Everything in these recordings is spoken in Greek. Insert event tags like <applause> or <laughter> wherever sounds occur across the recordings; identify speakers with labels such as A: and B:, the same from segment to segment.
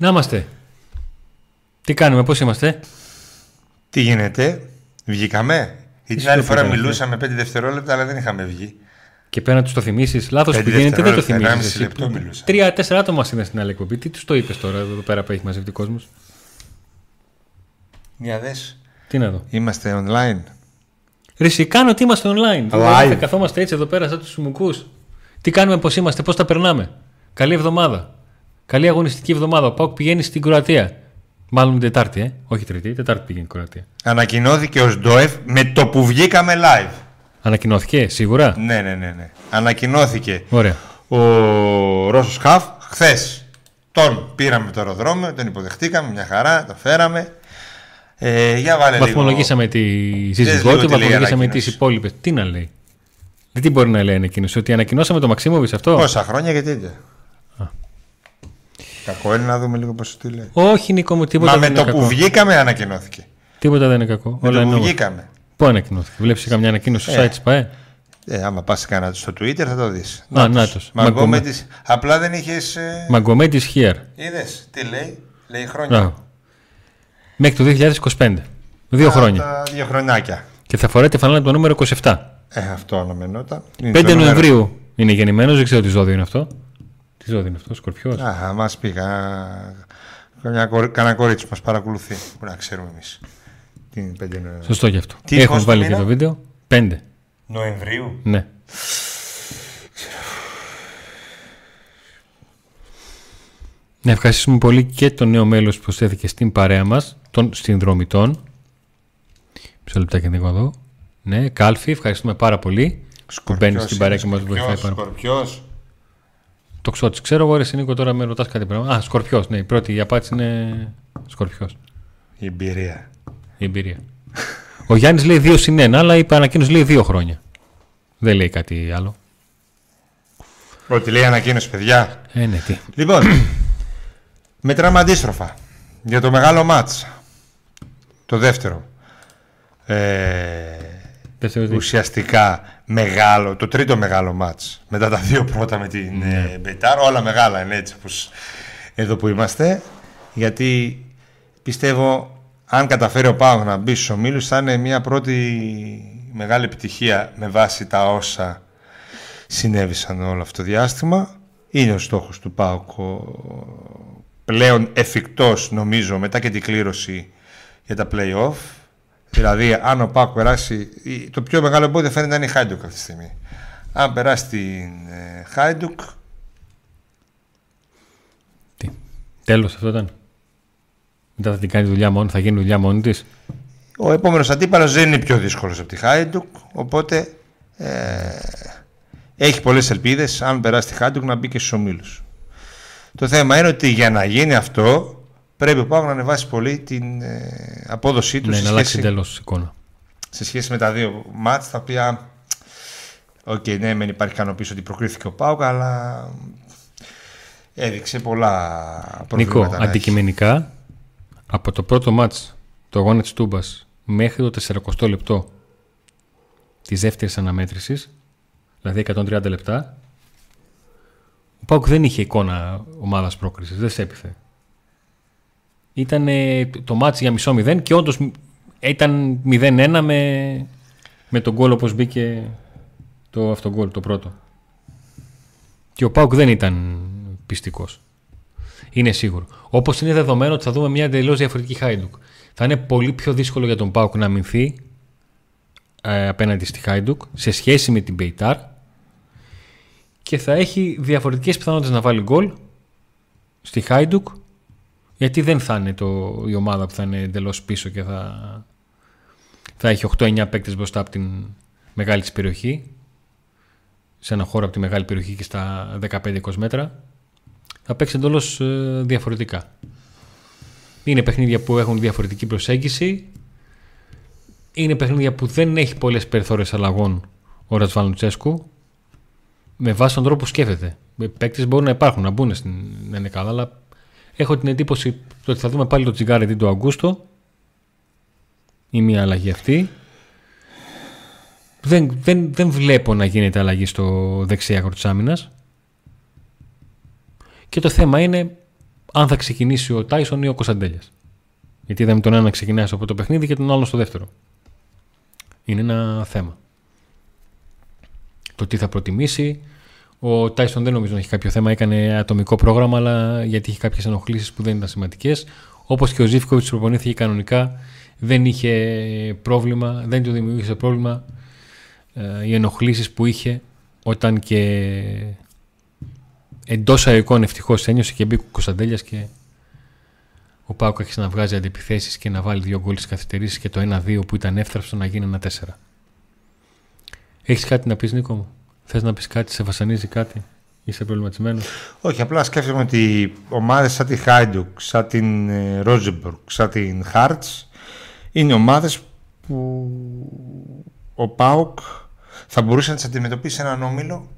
A: Να είμαστε. Τι κάνουμε, πώς είμαστε;
B: Τι γίνεται, βγήκαμε; Η την άλλη φορά μιλούσαμε 5 δευτερόλεπτα, αλλά δεν είχαμε βγει.
A: Και πέρα να τους το θυμίσεις, λάθος που γίνεται, δεν το θυμίσει. Τρία-τέσσερα άτομα είναι στην άλλη εκπομπή. Τι τους το είπες τώρα εδώ πέρα που έχει μαζευτεί κόσμος;
B: Μια δες.
A: Τι να δω.
B: Είμαστε online.
A: Ρισι, κάνω ότι είμαστε online.
B: Live.
A: Καθόμαστε έτσι εδώ πέρα σαν τους σουμουκούς. Τι κάνουμε, πώς είμαστε, πώς τα περνάμε. Καλή εβδομάδα. Καλή αγωνιστική εβδομάδα. Ο Πάουκ πηγαίνει στην Κροατία. Μάλλον την Τετάρτη, ε. όχι Τρίτη, Τετάρτη πήγαινε η Κροατία.
B: Ανακοινώθηκε ο Σντόεφ με το που βγήκαμε live.
A: Ανακοινώθηκε, σίγουρα;
B: Ναι, ναι, ναι. ναι. Ανακοινώθηκε
A: Ωραία.
B: ο Ρώσος Χαφ χθες. Τον πήραμε το αεροδρόμιο, τον υποδεχτήκαμε, μια χαρά, το φέραμε. Ε, για βάλε
A: βαθμολογήσαμε
B: λίγο.
A: τη σύζυγό του, βαθμολογήσαμε τις υπόλοιπες. Τι να λέει. τι μπορεί να λέει ανακοίνωση, ότι ανακοινώσαμε το Μαξίμοβιτς αυτό;
B: Πόσα χρόνια και τέτοια. Κακό είναι να δούμε λίγο πώς το λέει.
A: Όχι, Νίκο μου, τίποτα
B: Μα
A: δεν
B: με
A: είναι
B: το
A: κακό.
B: που βγήκαμε ανακοινώθηκε.
A: Τίποτα δεν είναι κακό.
B: Με
A: Όλα
B: το που
A: είναι
B: βγήκαμε.
A: Πού ανακοινώθηκε, βλέπεις καμιά ανακοίνωση στο
B: Ε.
A: site της ΠαΕ;
B: Ε, άμα πας κανένα στο Twitter θα το δεις.
A: Α, νάτος.
B: Μαγκό
A: Μαγκομέ-
B: με τις... Απλά δεν είχες. Ε...
A: Μαγκομέτης Here.
B: Είδες τι λέει. Λέει χρόνια.
A: Μπράβο. Μέχρι το 2025. Δύο
B: Α,
A: χρόνια.
B: Τα δύο χρονάκια.
A: Και θα φοράει τη φανέλα το νούμερο 27.
B: Ε, αυτό αναμενόταν.
A: 5 Νοεμβρίου είναι γεννημένος, δεν ξέρω τι ζώδιο είναι αυτό. Τι ζώδιο είναι αυτό, Σκορπιός;
B: Α, μας πήγα. Καμιά, κορ- κανένα κορίτσι μας παρακολουθεί. Μπορεί να ξέρουμε εμείς. Την 5 Νοεμβρίου.
A: Σωστό και αυτό.
B: Τι
A: Έχουν
B: πώς
A: βάλει
B: το
A: και
B: μήνα;
A: το βίντεο. 5.
B: Νοεμβρίου.
A: Ναι. Να ευχαριστήσουμε πολύ και το νέο μέλος που προσθέθηκε στην παρέα μας, των συνδρομητών. Μισό λεπτάκι να δω εδώ. Ναι, Κάλφι, ευχαριστούμε πάρα πολύ. που μπαίνεις στην παρέα και μας βοηθάει πάρα πολύ.
B: Σκορπιό.
A: Το ξέρω, ξέρω εγώ, ρε Νίκο, τώρα με ρωτάς κάτι πράγμα. Α, Σκορπιός, ναι, η πρώτη η απάντηση είναι Σκορπιός.
B: Η εμπειρία.
A: Η εμπειρία. Ο Γιάννης λέει 2 συν 1, αλλά η ανακοίνωση λέει 2 χρόνια. Δεν λέει κάτι άλλο.
B: Ό,τι λέει ανακοίνωση, παιδιά.
A: Ε, ναι, τι.
B: Λοιπόν, μετράμε αντίστροφα για το μεγάλο μάτς. Το δεύτερο. Ε,
A: Δεύτερο τι.
B: ουσιαστικά μεγάλο, το τρίτο μεγάλο μάτς. Μετά τα δύο πρώτα με την
A: Ναι.
B: ε, Μπετάρ, όλα μεγάλα είναι έτσι όπως εδώ που είμαστε. Γιατί πιστεύω αν καταφέρει ο Πάο να μπει στους ομίλους θα είναι μια πρώτη μεγάλη επιτυχία με βάση τα όσα συνέβησαν όλο αυτό το διάστημα. Είναι ο στόχος του ΠΑΟΚ ο- πλέον εφικτός νομίζω μετά και την κλήρωση για τα play-off. Δηλαδή αν ο ΠΑΟΚ περάσει, η- το πιο μεγάλο εμπόδιο φαίνεται να είναι η Χάιντουκ αυτή τη στιγμή. Αν περάσει την ε, Χάιντουκ,
A: Τι. Τέλος αυτό ήταν; Μετά θα την κάνει δουλειά μόνη, θα γίνει δουλειά μόνη της;
B: ο επόμενος αντίπαλος δεν είναι πιο δύσκολος από τη Χάιντουκ, οπότε ε, έχει πολλές ελπίδες αν περάσει τη Χάιντουκ να μπει και στους ομίλους. Το θέμα είναι ότι για να γίνει αυτό πρέπει ο ΠΑΟΚ να ανεβάσει πολύ την ε, απόδοσή του
A: Ναι,
B: σε,
A: να αλλάξει
B: σχέση,
A: τέλος εικόνα.
B: σε σχέση με τα δύο μάτς τα οποία Οκ, ναι, μεν υπάρχει ικανοποίηση ότι προκρίθηκε ο ΠΑΟΚ, αλλά έδειξε πολλά προβλήματα.
A: Νίκο,
B: να έχει.
A: αντικειμενικά, από το πρώτο μάτς, το αγώνα της Τούμπας, μέχρι το 40 λεπτό της δεύτερης αναμέτρησης, δηλαδή 130 λεπτά, ο Πάουκ δεν είχε εικόνα ομάδας πρόκρισης, δεν σε έπιθε. Ήταν ε, το μάτς για μισό μηδέν και όντως ήταν 0-1 με, με τον γκολ όπως μπήκε το αυτόν γκολ, το πρώτο. Και ο Πάουκ δεν ήταν πιστικός. Είναι σίγουρο. Όπως είναι δεδομένο ότι θα δούμε μια εντελώς διαφορετική Χάιντουκ. Θα είναι πολύ πιο δύσκολο για τον Πάουκ να αμυνθεί ε, απέναντι στη Χάιντουκ σε σχέση με την Μπεϊτάρ και θα έχει διαφορετικές πιθανότητες να βάλει γκολ στη Χάιντουκ γιατί δεν θα είναι το, η ομάδα που θα είναι εντελώς πίσω και θα, θα έχει 8-9 παίκτες μπροστά από την μεγάλη της περιοχή σε ένα χώρο από τη μεγάλη περιοχή και στα 15-20 μέτρα θα παίξει εντελώς διαφορετικά. Είναι παιχνίδια που έχουν διαφορετική προσέγγιση. Είναι παιχνίδια που δεν έχει πολλές περιθώρες αλλαγών ο Ρατσβάλ Λουτσέσκου με βάση τον τρόπο που σκέφτεται. Οι παίκτες μπορούν να υπάρχουν, να μπουν στην να είναι καλά, αλλά έχω την εντύπωση ότι θα δούμε πάλι το τσιγάρι αντί του Αγκούστο ή μια αλλαγή αυτή. Δεν, δεν, δεν βλέπω να γίνεται αλλαγή στο δεξιά άκρο της άμυνας. Και το θέμα είναι αν θα ξεκινήσει ο Τάισον ή ο Κωνσταντέλιας. Γιατί είδαμε τον ένα να ξεκινάει από το παιχνίδι και τον άλλο στο δεύτερο. Είναι ένα θέμα. Το τι θα προτιμήσει. Ο Τάισον δεν νομίζω να έχει κάποιο θέμα. Έκανε ατομικό πρόγραμμα, αλλά γιατί είχε κάποιες ενοχλήσεις που δεν ήταν σημαντικές. Όπως και ο Ζήφκοβιτς προπονήθηκε κανονικά. Δεν είχε πρόβλημα, δεν του δημιούργησε πρόβλημα ε, οι ενοχλήσεις που είχε όταν και εντός αερικών ευτυχώς ένιωσε και μπήκε ο Κωνσταντέλιας και ο Πάουκ έχει να βγάζει αντιπιθέσεις και να βάλει δύο γκολ στις καθυστερήσεις και το 1-2 που ήταν εύθραυστο να γίνει ένα 4. Έχεις κάτι να πεις, Νίκο μου; Θες να πεις κάτι, σε βασανίζει κάτι, είσαι προβληματισμένος;
B: Όχι, απλά σκέφτομαι ότι ομάδες σαν τη Χάιντουκ, σαν την Ρόζεμπουργκ, σαν την Χάρτς είναι ομάδες που ο Πάουκ θα μπορούσε να τις αντιμετωπίσει έναν όμιλο,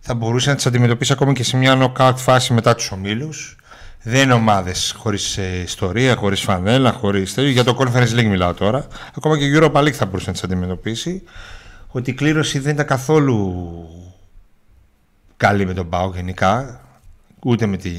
B: θα μπορούσε να τις αντιμετωπίσει ακόμα και σε μια knockout φάση μετά τους ομίλους. Δεν είναι ομάδες χωρίς ε, ιστορία, χωρίς φανέλα, χωρίς τέτοιο. Για το Conference League μιλάω τώρα. Ακόμα και η Europa League θα μπορούσε να τις αντιμετωπίσει. Ότι η κλήρωση δεν ήταν καθόλου καλή με τον ΠΑΟΚ γενικά. Ούτε με τη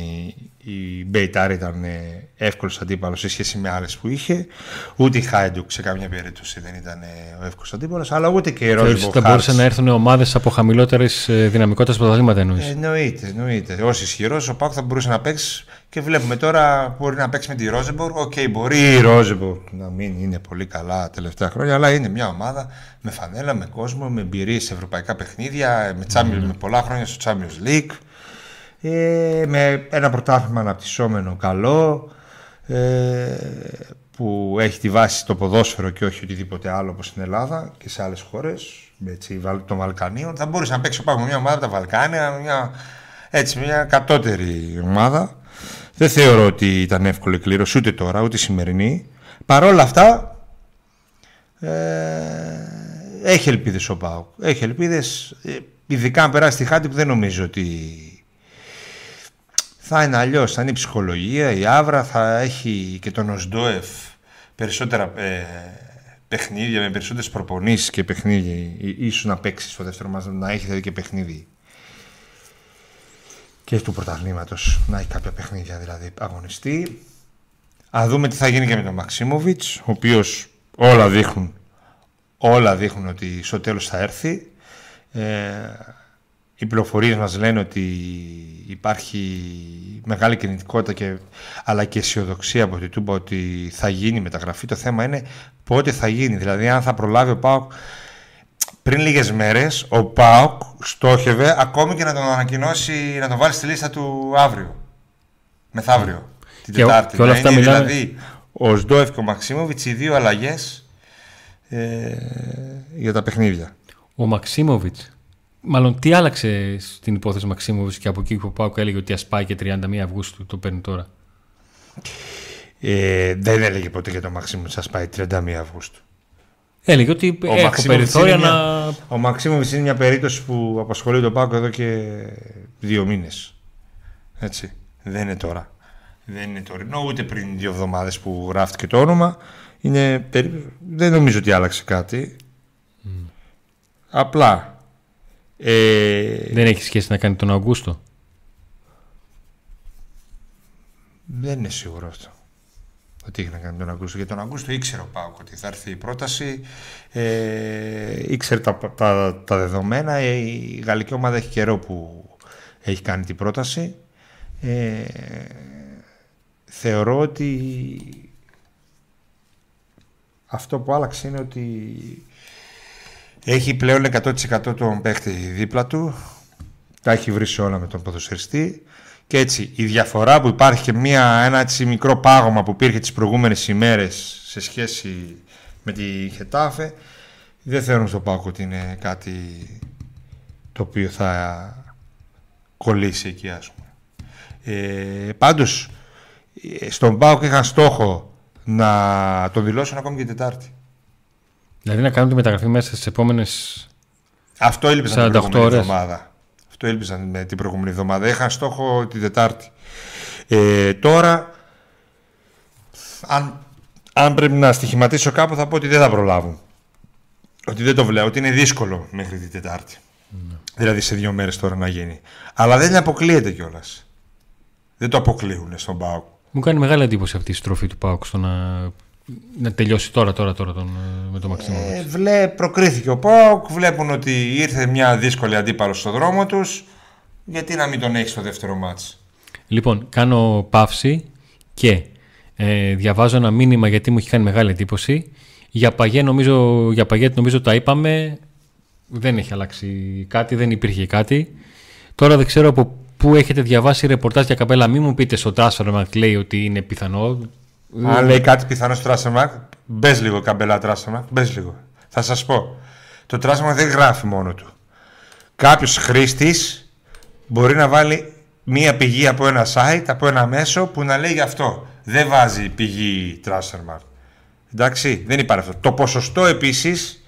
B: η Μπέιτάρ ήταν ε, εύκολος αντίπαλος σε σχέση με άλλες που είχε. Ούτε η Χάιντουκ σε καμία περίπτωση δεν ήταν ε, ο εύκολος αντίπαλος, αλλά ούτε και η Ρόζενμποργκ
A: Θα μπορούσαν να έρθουν ομάδες από χαμηλότερες δυναμικότητα πρωταθλήματα εννοείς;
B: Εννοείται, εννοείται. Ω ισχυρός ο ΠΑΟΚ θα μπορούσε να παίξει και βλέπουμε τώρα μπορεί να παίξει με τη Ρόζενμποργκ. OK, okay, μπορεί η Ρόζενμποργκ να μην είναι πολύ καλά τελευταία χρόνια, αλλά είναι μια ομάδα με φανέλα, με κόσμο, με εμπειρίες σε ευρωπαϊκά παιχνίδια, με, mm. με πολλά χρόνια στο Champions League ε, με ένα πρωτάθλημα αναπτυσσόμενο καλό ε, που έχει τη βάση στο ποδόσφαιρο και όχι οτιδήποτε άλλο όπως στην Ελλάδα και σε άλλες χώρες έτσι, των Βαλκανίων. Θα μπορούσε να παίξει πάνω μια ομάδα από τα Βαλκάνια μια, έτσι, μια κατώτερη ομάδα. Δεν θεωρώ ότι ήταν εύκολη κλήρωση ούτε τώρα ούτε σημερινή. Παρόλα αυτά ε, έχει ελπίδες ο Πάουκ έχει ελπίδες ε, ειδικά αν περάσει τη χάτη που δεν νομίζω ότι θα είναι αλλιώς. Θα είναι η ψυχολογία, η Άβρα, θα έχει και τον Οσντόεφ περισσότερα ε, παιχνίδια με περισσότερες προπονήσεις και παιχνίδια. ίσως να παίξει στο δεύτερο μα, να έχει δηλαδή και παιχνίδι. Και του πρωταθλήματος να έχει κάποια παιχνίδια δηλαδή αγωνιστεί. Α δούμε τι θα γίνει και με τον Μαξίμοβιτς, ο οποίος όλα δείχνουν, όλα δείχνουν ότι στο τέλος θα έρθει. Ε, οι πληροφορίες μας λένε ότι υπάρχει μεγάλη κινητικότητα και, αλλά και αισιοδοξία από την Τούμπα ότι θα γίνει μεταγραφή. Το θέμα είναι πότε θα γίνει. Δηλαδή αν θα προλάβει ο ΠΑΟΚ πριν λίγες μέρες ο ΠΑΟΚ στόχευε ακόμη και να τον ανακοινώσει να τον βάλει στη λίστα του αύριο. Μεθαύριο. Την και Τετάρτη.
A: Και όλα αυτά μιλάνε...
B: Δηλαδή ο Σντόεφ και ο Μαξίμοβιτς οι δύο αλλαγές ε, για τα παιχνίδια.
A: Ο Μαξίμοβιτς Μάλλον τι άλλαξε στην υπόθεση Μαξίμοβιτς και από εκεί που πάω και έλεγε ότι ας πάει και 31 Αυγούστου το παίρνει τώρα;
B: Ε, δεν έλεγε ποτέ για τον Μαξίμοβιτς ας πάει 31 Αυγούστου.
A: Έλεγε ότι ο έχω περιθώρια να.
B: Ο Μαξίμοβιτς είναι μια περίπτωση που απασχολεί τον Πάκο εδώ και δύο μήνες. Έτσι. Δεν είναι τώρα. Δεν είναι τωρινό, ούτε πριν δύο εβδομάδες που γράφτηκε το όνομα. Είναι Δεν νομίζω ότι άλλαξε κάτι. Mm. Απλά
A: ε, δεν έχει σχέση να κάνει τον Αυγούστο;
B: Δεν είναι σίγουρο αυτό. Ότι έχει να κάνει τον Αυγούστο. Για τον Αυγούστο ήξερε ο Πάουκ ότι θα έρθει η πρόταση. Ε, ήξερε τα, τα, τα δεδομένα. Ε, η γαλλική ομάδα έχει καιρό που έχει κάνει την πρόταση. Ε, θεωρώ ότι αυτό που άλλαξε είναι ότι έχει πλέον 100% τον παίχτη δίπλα του. Τα έχει βρει όλα με τον ποδοσφαιριστή. Και έτσι η διαφορά που υπάρχει και μια, ένα έτσι μικρό πάγωμα που υπήρχε τις προηγούμενες ημέρες σε σχέση με τη Χετάφε δεν θεωρούν στο Πάκο ότι είναι κάτι το οποίο θα κολλήσει εκεί ας πούμε. Ε, πάντως ε, στον Πάκο είχαν στόχο να τον δηλώσουν ακόμη και Τετάρτη.
A: Δηλαδή να κάνουν τη μεταγραφή μέσα στις επόμενες.
B: Αυτό ήλπιζαν την προηγούμενη εβδομάδα. Αυτό ήλπιζαν με την προηγούμενη εβδομάδα. Είχαν στόχο την Τετάρτη. Ε, τώρα, αν, αν πρέπει να στοιχηματίσω κάπου, θα πω ότι δεν θα προλάβουν. Ότι δεν το βλέπω, ότι είναι δύσκολο μέχρι την Τετάρτη. Ναι. Δηλαδή σε δύο μέρες τώρα να γίνει. Αλλά δεν αποκλείεται κιόλας. Δεν το αποκλείουν στον Πάοκ.
A: Μου κάνει μεγάλη εντύπωση αυτή η στροφή του Πάοκ στο να, να τελειώσει τώρα, τώρα, τώρα τον, ε, με τον Μαξίμο.
B: Ε, βλέ, προκρίθηκε ο Πάοκ, βλέπουν ότι ήρθε μια δύσκολη αντίπαλος στο δρόμο τους. Γιατί να μην τον έχεις στο δεύτερο μάτς;
A: Λοιπόν, κάνω παύση και ε, διαβάζω ένα μήνυμα γιατί μου έχει κάνει μεγάλη εντύπωση. Για Παγέ νομίζω, για Παγέ, νομίζω τα είπαμε. Δεν έχει αλλάξει κάτι, δεν υπήρχε κάτι. Τώρα δεν ξέρω από πού έχετε διαβάσει ρεπορτάζ για καπέλα. Μην μου πείτε στο Transfermarkt λέει ότι είναι πιθανό.
B: Αν λέει κάτι πιθανό στο Transfermarkt, μπες λίγο καμπελά Transfermarkt, μπες λίγο. Θα σας πω. Το Transfermarkt δεν γράφει μόνο του. Κάποιος χρήστης μπορεί να βάλει μία πηγή από ένα site, από ένα μέσο που να λέει γι' αυτό. Δεν βάζει πηγή Transfermarkt. Εντάξει, δεν υπάρχει αυτό. Το ποσοστό επίσης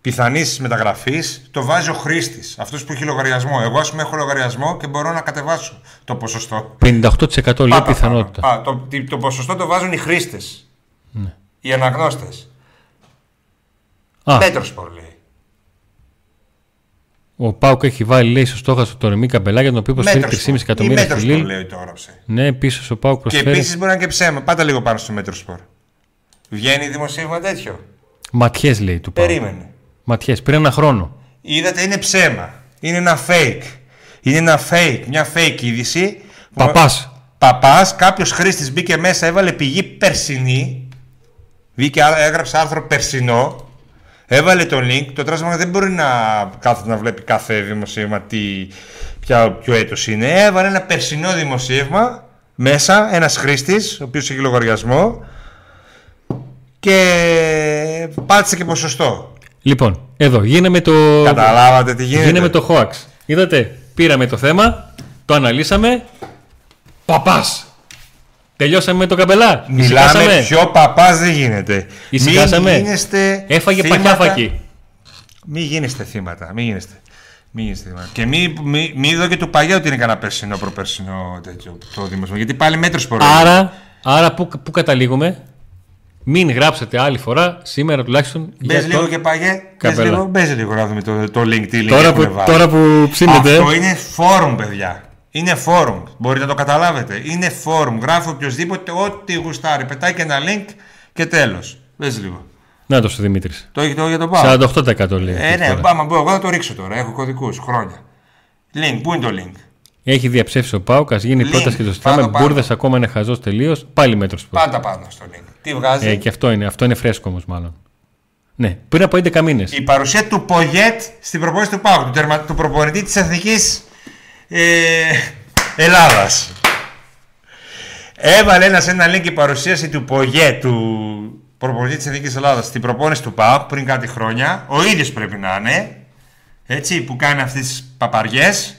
B: πιθανής μεταγραφής το βάζει ο χρήστης. Αυτός που έχει λογαριασμό. Εγώ, ας πούμε, έχω λογαριασμό και μπορώ να κατεβάσω το ποσοστό.
A: 58% λέει
B: Πα, πα,
A: πιθανότητα.
B: πα, πα. το, το ποσοστό το βάζουν οι χρήστες.
A: Ναι.
B: Οι αναγνώστες.
A: Α,
B: Metrosport λέει.
A: ο ΠΑΟΚ έχει βάλει λέει στο στόχαστρο τον Ρεμί Καμπελά για τον οποίο προσφέρει
B: Μέτρος
A: 3,5 εκατομμύρια στη
B: σπορ
A: Λίλ.
B: λέει το έγραψε.
A: Ναι, επίση ο ΠΑΟΚ
B: Και
A: προσφέρει.
B: επίσης μπορεί να είναι και ψέμα. Πάτε λίγο πάνω στο μέτρο σπορ. Βγαίνει δημοσίευμα τέτοιο.
A: Ματιές λέει του Πάουκ.
B: Περίμενε.
A: Ματιές, πριν ένα χρόνο.
B: Είδατε, είναι ψέμα. Είναι ένα fake. Είναι ένα fake, μια fake είδηση.
A: Παπάς.
B: Παπάς, κάποιος χρήστης μπήκε μέσα, έβαλε πηγή περσινή. Βγήκε, έγραψε άρθρο περσινό. Έβαλε το link. Το τράσμα δεν μπορεί να κάθεται να βλέπει κάθε δημοσίευμα τι, ποια, ποιο έτος είναι. Έβαλε ένα περσινό δημοσίευμα μέσα, ένας χρήστης, ο οποίος έχει λογαριασμό και πάτησε και ποσοστό.
A: Λοιπόν, εδώ γίναμε το.
B: Καταλάβατε τι γίνεται.
A: Γίναμε το hoax. Είδατε, πήραμε το θέμα, το αναλύσαμε. Παπάς. Τελειώσαμε με το καμπελά.
B: Μιλάμε
A: Ησυχάσαμε.
B: πιο παπάς δεν γίνεται.
A: Ησυχάσαμε.
B: Μην γίνεστε
A: Έφαγε
B: θύματα-
A: παχιάφακι.
B: Μην γίνεστε θύματα. Μην γίνεστε. Μην γίνεστε θύματα. Και μην μη, μη δω και του Παγιά ότι είναι κανένα περσινό προπερσινό τέτοιο το δημοσίο. Γιατί πάλι μέτρος σπορεί.
A: Άρα, άρα πού, πού καταλήγουμε; Μην γράψετε άλλη φορά, σήμερα τουλάχιστον.
B: Μπες
A: για
B: λίγο
A: το-
B: και Παγέ. Μπες
A: Καπέλα.
B: λίγο, μπες λίγο να δούμε το, το link. Τι link
A: Τώρα
B: έχουνε
A: που,
B: βάλει.
A: τώρα που ψήνετε.
B: Αυτό είναι forum, παιδιά. Είναι forum. Μπορείτε να το καταλάβετε. Είναι forum. Γράφει οποιοδήποτε ό,τι γουστάρει. Πετάει και ένα link και τέλος. Μπες λίγο.
A: Να το σου Δημήτρης.
B: Το έχει το για το πάω.
A: 48% λέει.
B: Ε,
A: αυτή
B: ναι,
A: τώρα.
B: πάμε, μπορώ εγώ να το ρίξω τώρα. Έχω κωδικούς χρόνια. Link, πού είναι το link;
A: Έχει διαψεύσει ο Πάουκ, α γίνει
B: Link,
A: πρόταση και το
B: πάνω,
A: συζητάμε.
B: πάνω.
A: Μπούρδε ακόμα είναι χαζός τελείως. Πάλι μέτρος που.
B: Πάντα πάνω στο link. Τι βγάζει;
A: Ε, και αυτό είναι, αυτό είναι φρέσκο όμως μάλλον. Ναι, πριν από 11 μήνες.
B: Η παρουσία του Πογέτ στην προπόνηση του Πάου, του, τερμα... του προπονητή της Εθνικής ε... Ελλάδας. Έβαλε ένας ένα link η παρουσίαση του Πογέτ, του προπονητή της Εθνικής Ελλάδας στην προπόνηση του ΠΑΟΚ πριν κάτι χρόνια. Ο ίδιος πρέπει να είναι, έτσι, που κάνει αυτές τις παπαριές.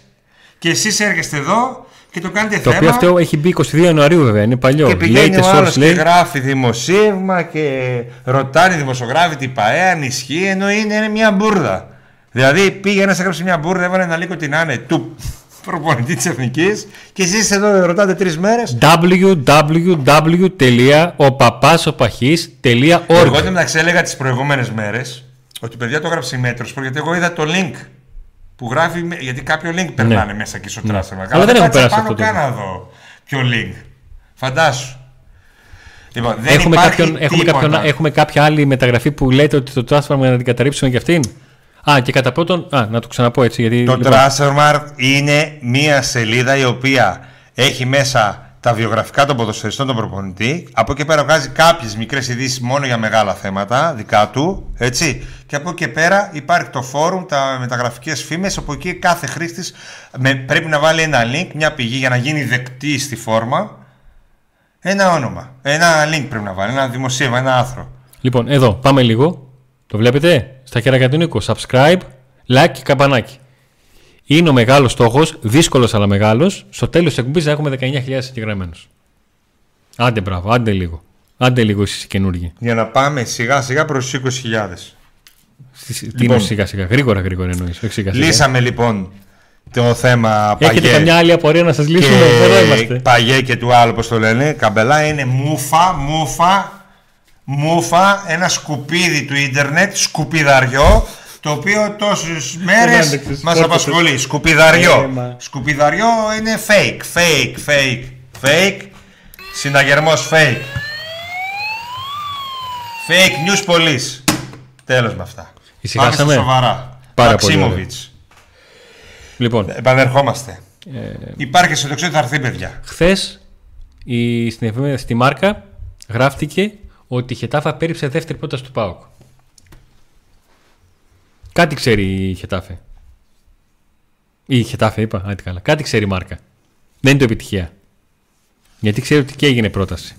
B: Και εσείς έρχεστε εδώ και το κάνετε
A: Το
B: θέμα.
A: οποίο αυτό έχει μπει 22 Ιανουαρίου βέβαια, είναι παλιό.
B: Και πηγαίνει
A: Latest
B: ο άλλος
A: source
B: και
A: λέει.
B: γράφει δημοσίευμα και ρωτάνε οι δημοσιογράφοι τι ΠαΕ αν ισχύει, ενώ είναι, είναι μια μπουρδα. Δηλαδή πήγε ένας έγραψε μια μπουρδα, έβαλε ένα λύκο την άνε του προπονητή της Εθνικής και εσείς εδώ ρωτάτε τρεις μέρες.
A: www.opapasopachis.org
B: Εγώ εν τω μεταξύ έλεγα τις προηγούμενες μέρες ότι παιδιά το έγραψε η Μέτρος γιατί εγώ είδα το link που γράφει, γιατί κάποιο link περνάνε μέσα εκεί στο τράσμα.
A: Ναι. Αλλά δεν έχουν περάσει αυτό το
B: πάνω καν να δω ποιο link. Φαντάσου. Λοιπόν, δεν
A: Έχουμε,
B: υπάρχει
A: κάποιον, έχουμε,
B: τίποτα.
A: κάποιον, έχουμε κάποια άλλη μεταγραφή που λέτε ότι το transfer να την καταρρύψουμε και αυτήν; Α, και κατά πρώτον, α, να το ξαναπώ έτσι. Γιατί,
B: Το
A: λοιπόν,
B: Transfermarkt είναι μία σελίδα η οποία έχει μέσα τα βιογραφικά των ποδοσφαιριστών των προπονητή. Από εκεί πέρα βγάζει κάποιες μικρές ειδήσεις μόνο για μεγάλα θέματα δικά του. Έτσι. Και από εκεί πέρα υπάρχει το φόρουμ, τα μεταγραφικές φήμες. Όπου εκεί κάθε χρήστης πρέπει να βάλει ένα link, μια πηγή για να γίνει δεκτή στη φόρμα. Ένα όνομα. Ένα link πρέπει να βάλει. Ένα δημοσίευμα, ένα άρθρο.
A: λοιπόν, εδώ, πάμε λίγο. Το βλέπετε, στα χεράκια του Νίκο. Subscribe, like και καμπανάκι. Είναι ο μεγάλος στόχος, δύσκολος αλλά μεγάλος, στο τέλος της εκπομπής να έχουμε 19.000 εγγεγραμμένου. Άντε μπράβο, άντε λίγο. Άντε λίγο εσείς οι καινούργοι.
B: Για να πάμε σιγά σιγά προς του 20.000.
A: Τι
B: Λοιπόν.
A: είναι σιγά σιγά, γρήγορα γρήγορα εννοείς.
B: Λύσαμε λοιπόν το θέμα
A: Έχετε
B: Παγιέ
A: καμιά άλλη απορία να σας λύσουμε, εδώ
B: και
A: είμαστε.
B: Παγιέ και του άλλου, πώς το λένε. Καμπελά είναι μούφα, μούφα, μούφα, ένα σκουπίδι του ίντερνετ, σκουπιδαριό, το οποίο τόσες μέρες
A: άντεξες,
B: μας
A: φόρτωσες.
B: απασχολεί. Σκουπιδαριό.
A: Ε, μα.
B: Σκουπιδαριό είναι fake, fake, fake, Fake. Συναγερμός fake. Fake news police. Τέλος με αυτά.
A: Ησυχάσαμε.
B: Πάμε στα σοβαρά.
A: Πάρα πολύ
B: Μαξίμοβιτς.
A: Λοιπόν,
B: Επανερχόμαστε.
A: ε,
B: Υπάρχει αισιοδοξία ότι θα έρθει, παιδιά.
A: χθες στην εφημερίδα στη Μάρκα γράφτηκε ότι η Χετάφα πέριψε δεύτερη πρόταση του ΠΑΟΚ. Κάτι ξέρει η Χετάφε. Ή η Χετάφε είπα, άντε καλά. Κάτι ξέρει η Μάρκα. Δεν είναι το επιτυχία. Γιατί ξέρει ότι και έγινε πρόταση.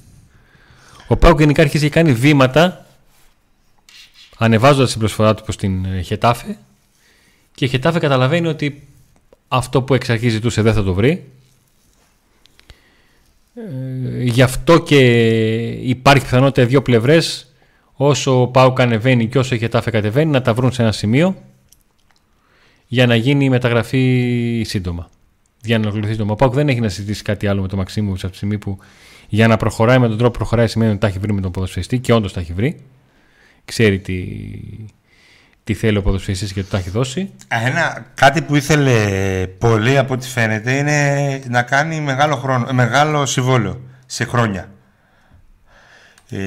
A: Ο ΠΑΟΚ γενικά αρχίζει και κάνει βήματα ανεβάζοντας την προσφορά του προς την ε, Χετάφε και η Χετάφε καταλαβαίνει ότι αυτό που εξ αρχής ζητούσε δεν θα το βρει ε, γι' αυτό και υπάρχει πιθανότητα οι δύο πλευρές όσο ο Πάουκ ανεβαίνει και όσο η Χετάφε κατεβαίνει να τα βρουν σε ένα σημείο για να γίνει η μεταγραφή σύντομα. Για να ολοκληρωθεί σύντομα. Ο Πάουκ δεν έχει να συζητήσει κάτι άλλο με τον Μαξίμου από τη στιγμή που για να προχωράει με τον τρόπο που προχωράει σημαίνει ότι τα έχει βρει με τον ποδοσφαιριστή και όντως τα έχει βρει. Ξέρει τι, τι θέλει ο ποδοσφαιριστής και το τα έχει δώσει.
B: Ένα, κάτι που ήθελε πολύ από ό,τι φαίνεται είναι να κάνει μεγάλο, χρόνο, ε, μεγάλο συμβόλαιο σε χρόνια. Ε,